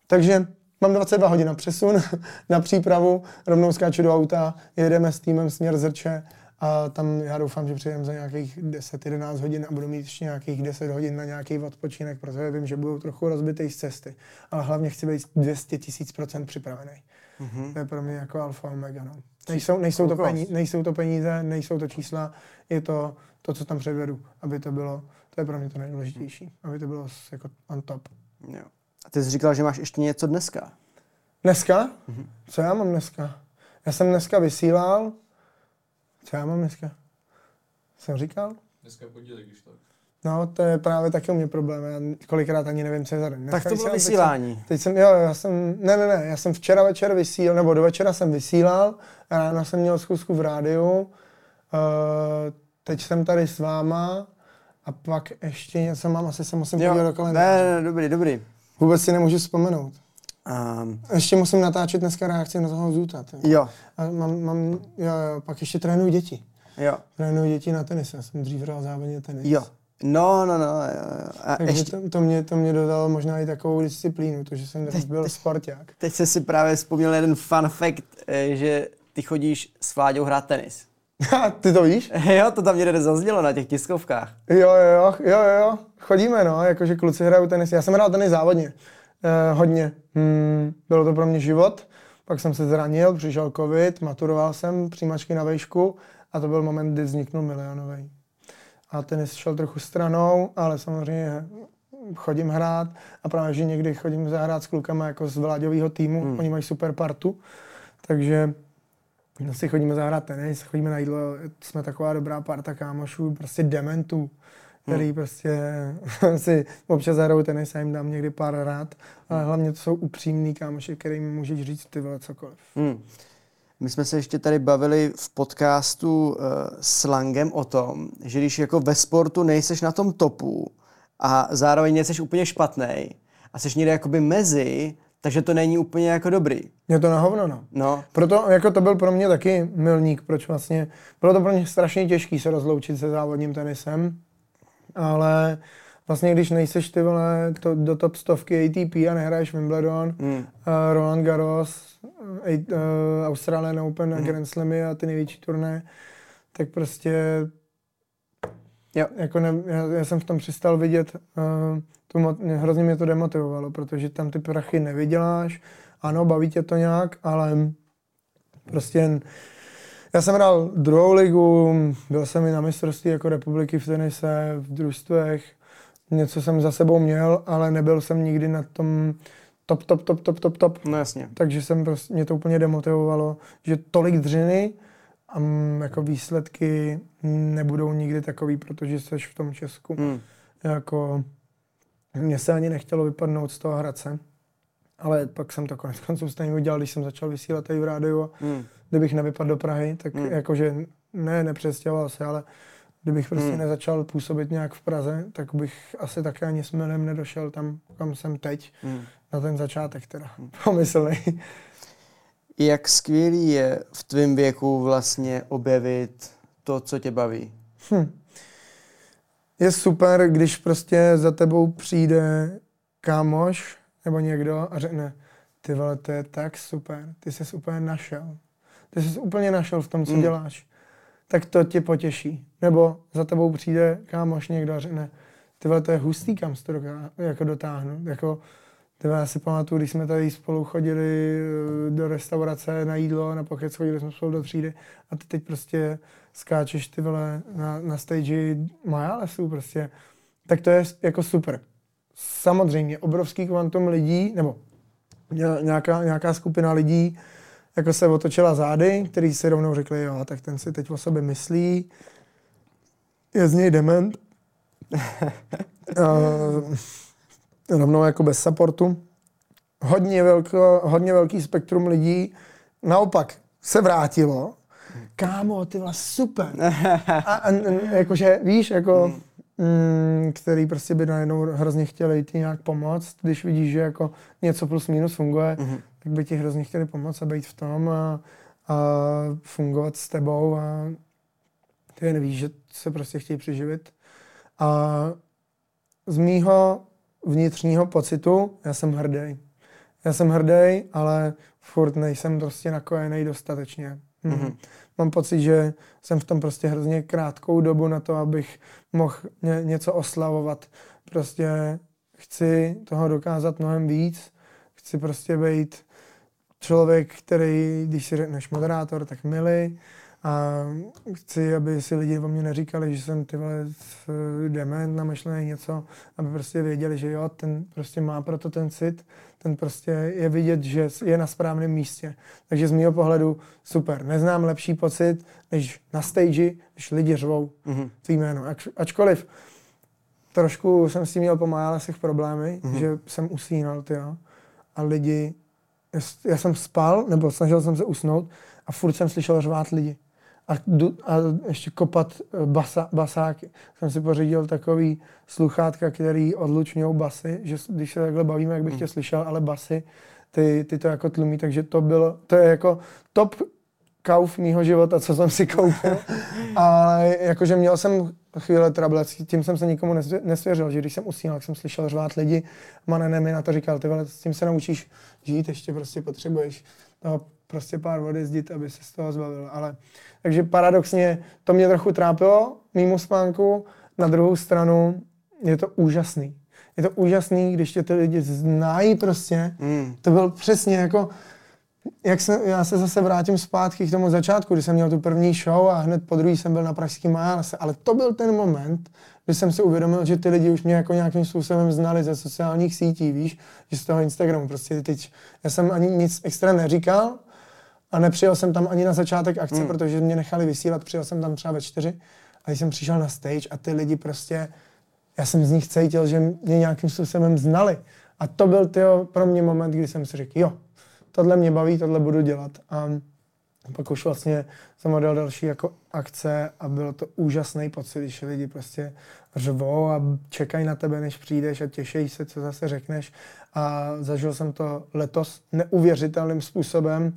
Takže mám 22 hodin na přesun, na přípravu, rovnou skáču do auta, jedeme s týmem směr Zrče a tam já doufám, že přijdem za nějakých 10-11 hodin a budu mít ještě nějakých 10 hodin na nějaký odpočinek, protože vím, že budou trochu rozbitý z cesty. Ale hlavně chci být 200 tisíc procent připravený. Mm-hmm. To je pro mě jako alfa omega. No. Nejsou, nejsou, to peníze, nejsou to peníze, nejsou to čísla, je to to, co tam předvedu, aby to bylo, to je pro mě to nejdůležitější, aby to bylo jako on top. Jo. A ty jsi říkal, že máš ještě něco dneska. Dneska? Mm-hmm. Co já mám dneska? Já jsem dneska vysílal. Co já mám dneska? Jsem říkal? Dneska pondělí, když tak. No, to je právě taky u mě problém. Já kolikrát ani nevím, co je za den. Tak to bylo vysílání. Teď jsem, teď jsem, jo, já jsem, ne, ne, ne, já jsem včera večer vysílal, nebo do večera jsem vysílal, ráno jsem měl zkusku v rádiu, uh, teď jsem tady s váma a pak ještě něco mám, asi se musím podívat do kalendáře. Ne, ne, dobrý, dobrý. Vůbec si nemůžu vzpomenout. Um, ještě musím natáčet dneska reakci na toho Zůta. Jo. A mám, mám, jo, jo, pak ještě trénuju děti. Jo. Trénuju děti na tenis, já jsem dřív hrál závodně tenis. Jo. No, no, no. A Takže ještě... to, to, mě, to mě dodalo možná i takovou disciplínu, to, že jsem teď, byl sporták. Teď jsem si právě vzpomněl jeden fun fact, eh, že ty chodíš s Vláďou hrát tenis. ty to víš? jo, to tam někde zaznělo na těch tiskovkách. Jo, jo, jo, jo, jo. Chodíme, no, jakože kluci hrajou tenis. Já jsem hrál tenis závodně. Eh, hodně. Hmm, bylo to pro mě život. Pak jsem se zranil, přišel covid, maturoval jsem, přijímačky na vejšku a to byl moment, kdy vzniknul milionový a tenis šel trochu stranou, ale samozřejmě chodím hrát a právě, že někdy chodím zahrát s klukama jako z vláďového týmu, hmm. oni mají super partu, takže no si chodíme zahrát tenis, chodíme na jídlo, jsme taková dobrá parta kámošů, prostě dementů, který hmm. prostě si občas zahrajou tenis a jim dám někdy pár rád, ale hlavně to jsou upřímný kámoši, kterým můžeš říct ty vole cokoliv. Hmm. My jsme se ještě tady bavili v podcastu uh, slangem o tom, že když jako ve sportu nejseš na tom topu a zároveň nejseš úplně špatný a jsi někde jakoby mezi, takže to není úplně jako dobrý. Je to na hovno, no. no. Proto jako to byl pro mě taky milník, proč vlastně, bylo to pro mě strašně těžké se rozloučit se závodním tenisem, ale vlastně když nejseš ty vole to, do top stovky ATP a nehraješ Wimbledon, mm. uh, Roland Garros, uh, Australian Open mm. a Grand Slamy a ty největší turné, tak prostě jo. jako ne, já, já, jsem v tom přestal vidět, uh, to, hrozně mě to demotivovalo, protože tam ty prachy nevyděláš, ano, baví tě to nějak, ale prostě já jsem hrál druhou ligu, byl jsem i na mistrovství jako republiky v tenise, v družstvech, něco jsem za sebou měl, ale nebyl jsem nikdy na tom top, top, top, top, top, top. No jasně. Takže jsem prostě, mě to úplně demotivovalo, že tolik dřiny a m, jako výsledky nebudou nikdy takový, protože jsi v tom Česku. Hmm. Jako, mně se ani nechtělo vypadnout z toho Hradce, ale pak jsem to konec konců stejně udělal, když jsem začal vysílat tady v rádiu. Hmm. Kdybych nevypadl do Prahy, tak hmm. jakože ne, nepřestěhoval se, ale Kdybych prostě hmm. nezačal působit nějak v Praze, tak bych asi také ani smělem nedošel tam, kam jsem teď, hmm. na ten začátek teda, hmm. pomyslný. Jak skvělý je v tvém věku vlastně objevit to, co tě baví? Hm. Je super, když prostě za tebou přijde kámoš nebo někdo a řekne, ty vole, to je tak super, ty jsi úplně našel. Ty jsi úplně našel v tom, co hmm. děláš tak to tě potěší. Nebo za tebou přijde kámoš někdo a řekne, ty to je hustý, kam to jako dotáhnu. Jako, ty já si pamatuju, když jsme tady spolu chodili eh, do restaurace na jídlo, na pokec, chodili jsme spolu do třídy a ty teď prostě skáčeš ty vole na, na stage Majalesů prostě. Tak to je jako super. Samozřejmě, obrovský kvantum lidí, nebo nějaká, nějaká skupina lidí jako se otočila zády, který si rovnou řekli, jo, tak ten si teď o sobě myslí, je z něj dement. uh, rovnou jako bez supportu. Hodně, velko, hodně velký spektrum lidí naopak se vrátilo. Kámo, ty vlastně super. A, a, jakože, víš, jako, mm, který prostě by najednou hrozně chtěli jít nějak pomoct, když vidíš, že jako něco plus minus funguje, mm-hmm tak by ti hrozně chtěli pomoct a být v tom a, a fungovat s tebou a ty nevíš, že se prostě chtějí přiživit. A z mýho vnitřního pocitu já jsem hrdý. Já jsem hrdý, ale furt nejsem prostě nakojený dostatečně. Mm-hmm. Mám pocit, že jsem v tom prostě hrozně krátkou dobu na to, abych mohl ně, něco oslavovat. Prostě chci toho dokázat mnohem víc. Chci prostě být člověk, který, když si řekneš moderátor, tak milý. A chci, aby si lidi o mě neříkali, že jsem ty vole dement, namyšlený něco, aby prostě věděli, že jo, ten prostě má proto ten cit, ten prostě je vidět, že je na správném místě. Takže z mého pohledu super. Neznám lepší pocit, než na stage, když lidi řvou mm-hmm. tvý jméno. Ačkoliv trošku jsem s tím měl po Majálesech problémy, mm-hmm. že jsem usínal, ty jo, a lidi já jsem spal, nebo snažil jsem se usnout a furt jsem slyšel řvát lidi. A, a ještě kopat eh, basa, basáky. Jsem si pořídil takový sluchátka, který odlučňují basy, že když se takhle bavíme, jak bych tě hmm. slyšel, ale basy, ty, ty to jako tlumí, takže to bylo, to je jako top kauf mýho života, co jsem si koupil. Ale jakože měl jsem chvíle trable, tím jsem se nikomu nesvěřil, že když jsem usínal, jsem slyšel řvát lidi, Manene mi na to říkal, ty vole, s tím se naučíš žít, ještě prostě potřebuješ toho prostě pár vody zdit, aby se z toho zbavil. Ale, takže paradoxně to mě trochu trápilo, mýmu spánku, na druhou stranu je to úžasný. Je to úžasný, když tě ty lidi znají prostě. Mm. To byl přesně jako, jak se, já se zase vrátím zpátky k tomu začátku, kdy jsem měl tu první show a hned po druhý jsem byl na Pražský Majánse, ale to byl ten moment, kdy jsem si uvědomil, že ty lidi už mě jako nějakým způsobem znali ze sociálních sítí, víš, že z toho Instagramu prostě teď, já jsem ani nic extra neříkal, A nepřijel jsem tam ani na začátek akce, Hmm. protože mě nechali vysílat, přijel jsem tam třeba ve čtyři. A když jsem přišel na stage a ty lidi prostě, já jsem z nich cítil, že mě nějakým způsobem znali. A to byl tyjo, pro mě moment, kdy jsem si řekl, jo, tohle mě baví, tohle budu dělat. A pak už vlastně jsem odjel další jako akce a bylo to úžasný pocit, když lidi prostě řvou a čekají na tebe, než přijdeš a těší se, co zase řekneš. A zažil jsem to letos neuvěřitelným způsobem,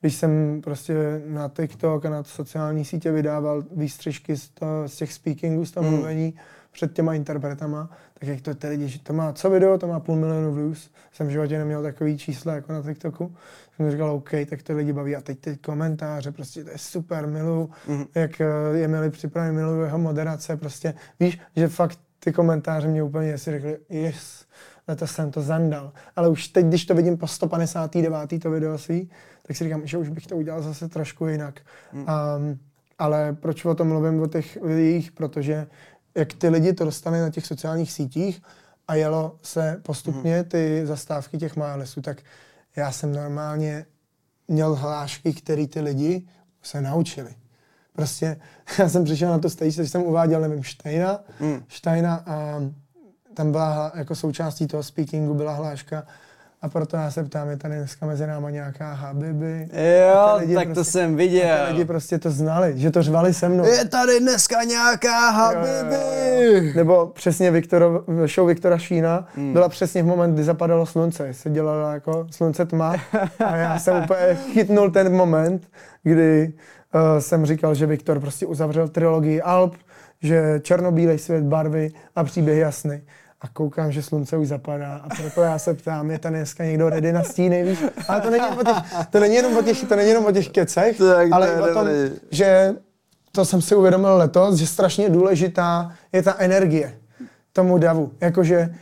když jsem prostě na TikTok a na sociální sítě vydával výstřižky z, to, z těch speakingů, z toho Mm. Před těma interpretama, tak jak to ty lidi, že to má co video, to má půl milionu views. Jsem v životě neměl takový čísla jako na TikToku. Jsem říkal, OK, tak to lidi baví. A teď ty komentáře, prostě to je super, milu, Mhm. jak eh, je Mili připravený, miluju jeho moderace, prostě víš, že fakt ty komentáře mě úplně si řekli, yes, letos jsem to zandal. Ale už teď, když to vidím po 159. to video svý, tak si říkám, že už bych to udělal zase trošku jinak. Mm. Um, ale proč o tom mluvím, o těch videích? Protože jak ty lidi to dostali na těch sociálních sítích a jelo se postupně ty zastávky těch málesů, tak já jsem normálně měl hlášky, které ty lidi se naučili. Prostě já jsem přišel na to stage, že jsem uváděl, nevím, Steina, Mm. Steina a tam byla jako součástí toho speakingu byla hláška a proto já se ptám, je tady dneska mezi náma nějaká habibi? Jo, A tak to prostě- jsem A viděl. ty lidi prostě to znali, že to řvali se mnou. Je tady dneska nějaká habibi. Nebo přesně Viktor, show Viktora Šína Hmm. byla přesně v moment, kdy zapadalo slunce. Se dělala jako slunce tma a já jsem úplně chytnul ten moment, kdy uh, jsem říkal, že Viktor prostě uzavřel trilogii Alp, že černobílej svět, barvy a příběh jasný. A koukám, že slunce už zapadá a proto já se ptám, je tady dneska někdo ready na stíny, víš? Ale to není, o těch, to není jenom o těch, to není jenom o těch kecech, Tak to ale je i o tom, že to jsem si uvědomil letos, že strašně důležitá je ta energie tomu davu. Jakože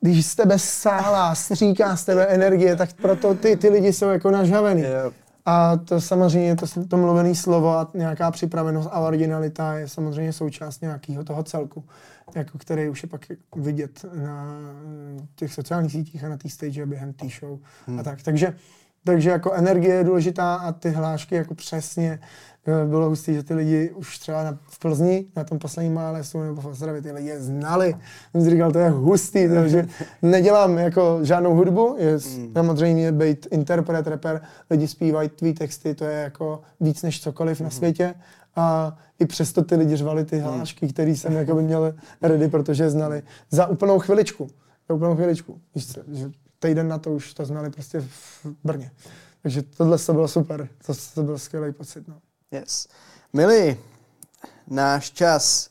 když z tebe sálá, stříká z tebe energie, tak proto ty, ty lidi jsou jako nažavený. Jo. A to samozřejmě, to, to mluvené slovo a nějaká připravenost a originalita je samozřejmě součást nějakého toho celku, jako který už je pak vidět na těch sociálních sítích a na té stage a během té show hmm. a tak. Takže, takže jako energie je důležitá a ty hlášky jako přesně eh, bylo hustý, že ty lidi už třeba na, v Plzni na tom posledním málesu nebo v Ostravě ty lidi je znali. Jsem si říkal, to je hustý, takže nedělám jako žádnou hudbu, je Hmm. samozřejmě být interpret, rapper, lidi zpívají tvý texty, to je jako víc než cokoliv Hmm. na světě. A i přesto ty lidi řvali ty hlášky, které jsem jako by měl ready, protože je znali za úplnou chviličku. Za úplnou chviličku. Víš co, že týden na to už to znali prostě v Brně. Takže tohle to bylo super. To, to byl skvělý pocit. No. Yes. Milí, náš čas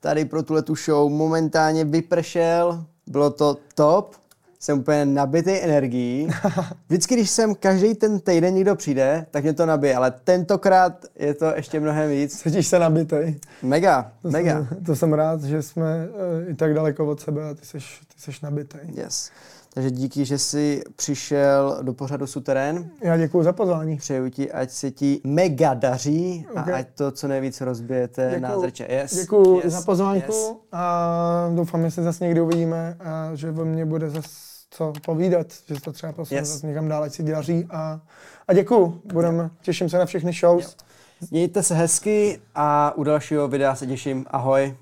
tady pro tuhle tu show momentálně vypršel. Bylo to top. Jsem úplně nabitý energií. Vždycky, když sem každý ten týden někdo přijde, tak mě to nabije, ale tentokrát je to ještě mnohem víc. Cítíš se nabitej. Mega, To mega. Jsem, to jsem rád, že jsme uh, i tak daleko od sebe a ty seš, ty seš nabitej. Yes. Takže díky, že jsi přišel do pořadu Suterén. Já děkuji za pozvání. Přeju ti, ať se ti mega daří a Okay. ať to co nejvíc rozbijete na zrče. Yes. Děkuji yes. za pozvánku Yes. a doufám, že se zase někdy uvidíme a že ve mně bude zase co povídat, že to třeba posune Yes. yes. někam dál, ať si daří a, a děkuji. Budeme, těším se na všechny shows. Mějte se hezky a u dalšího videa se těším. Ahoj.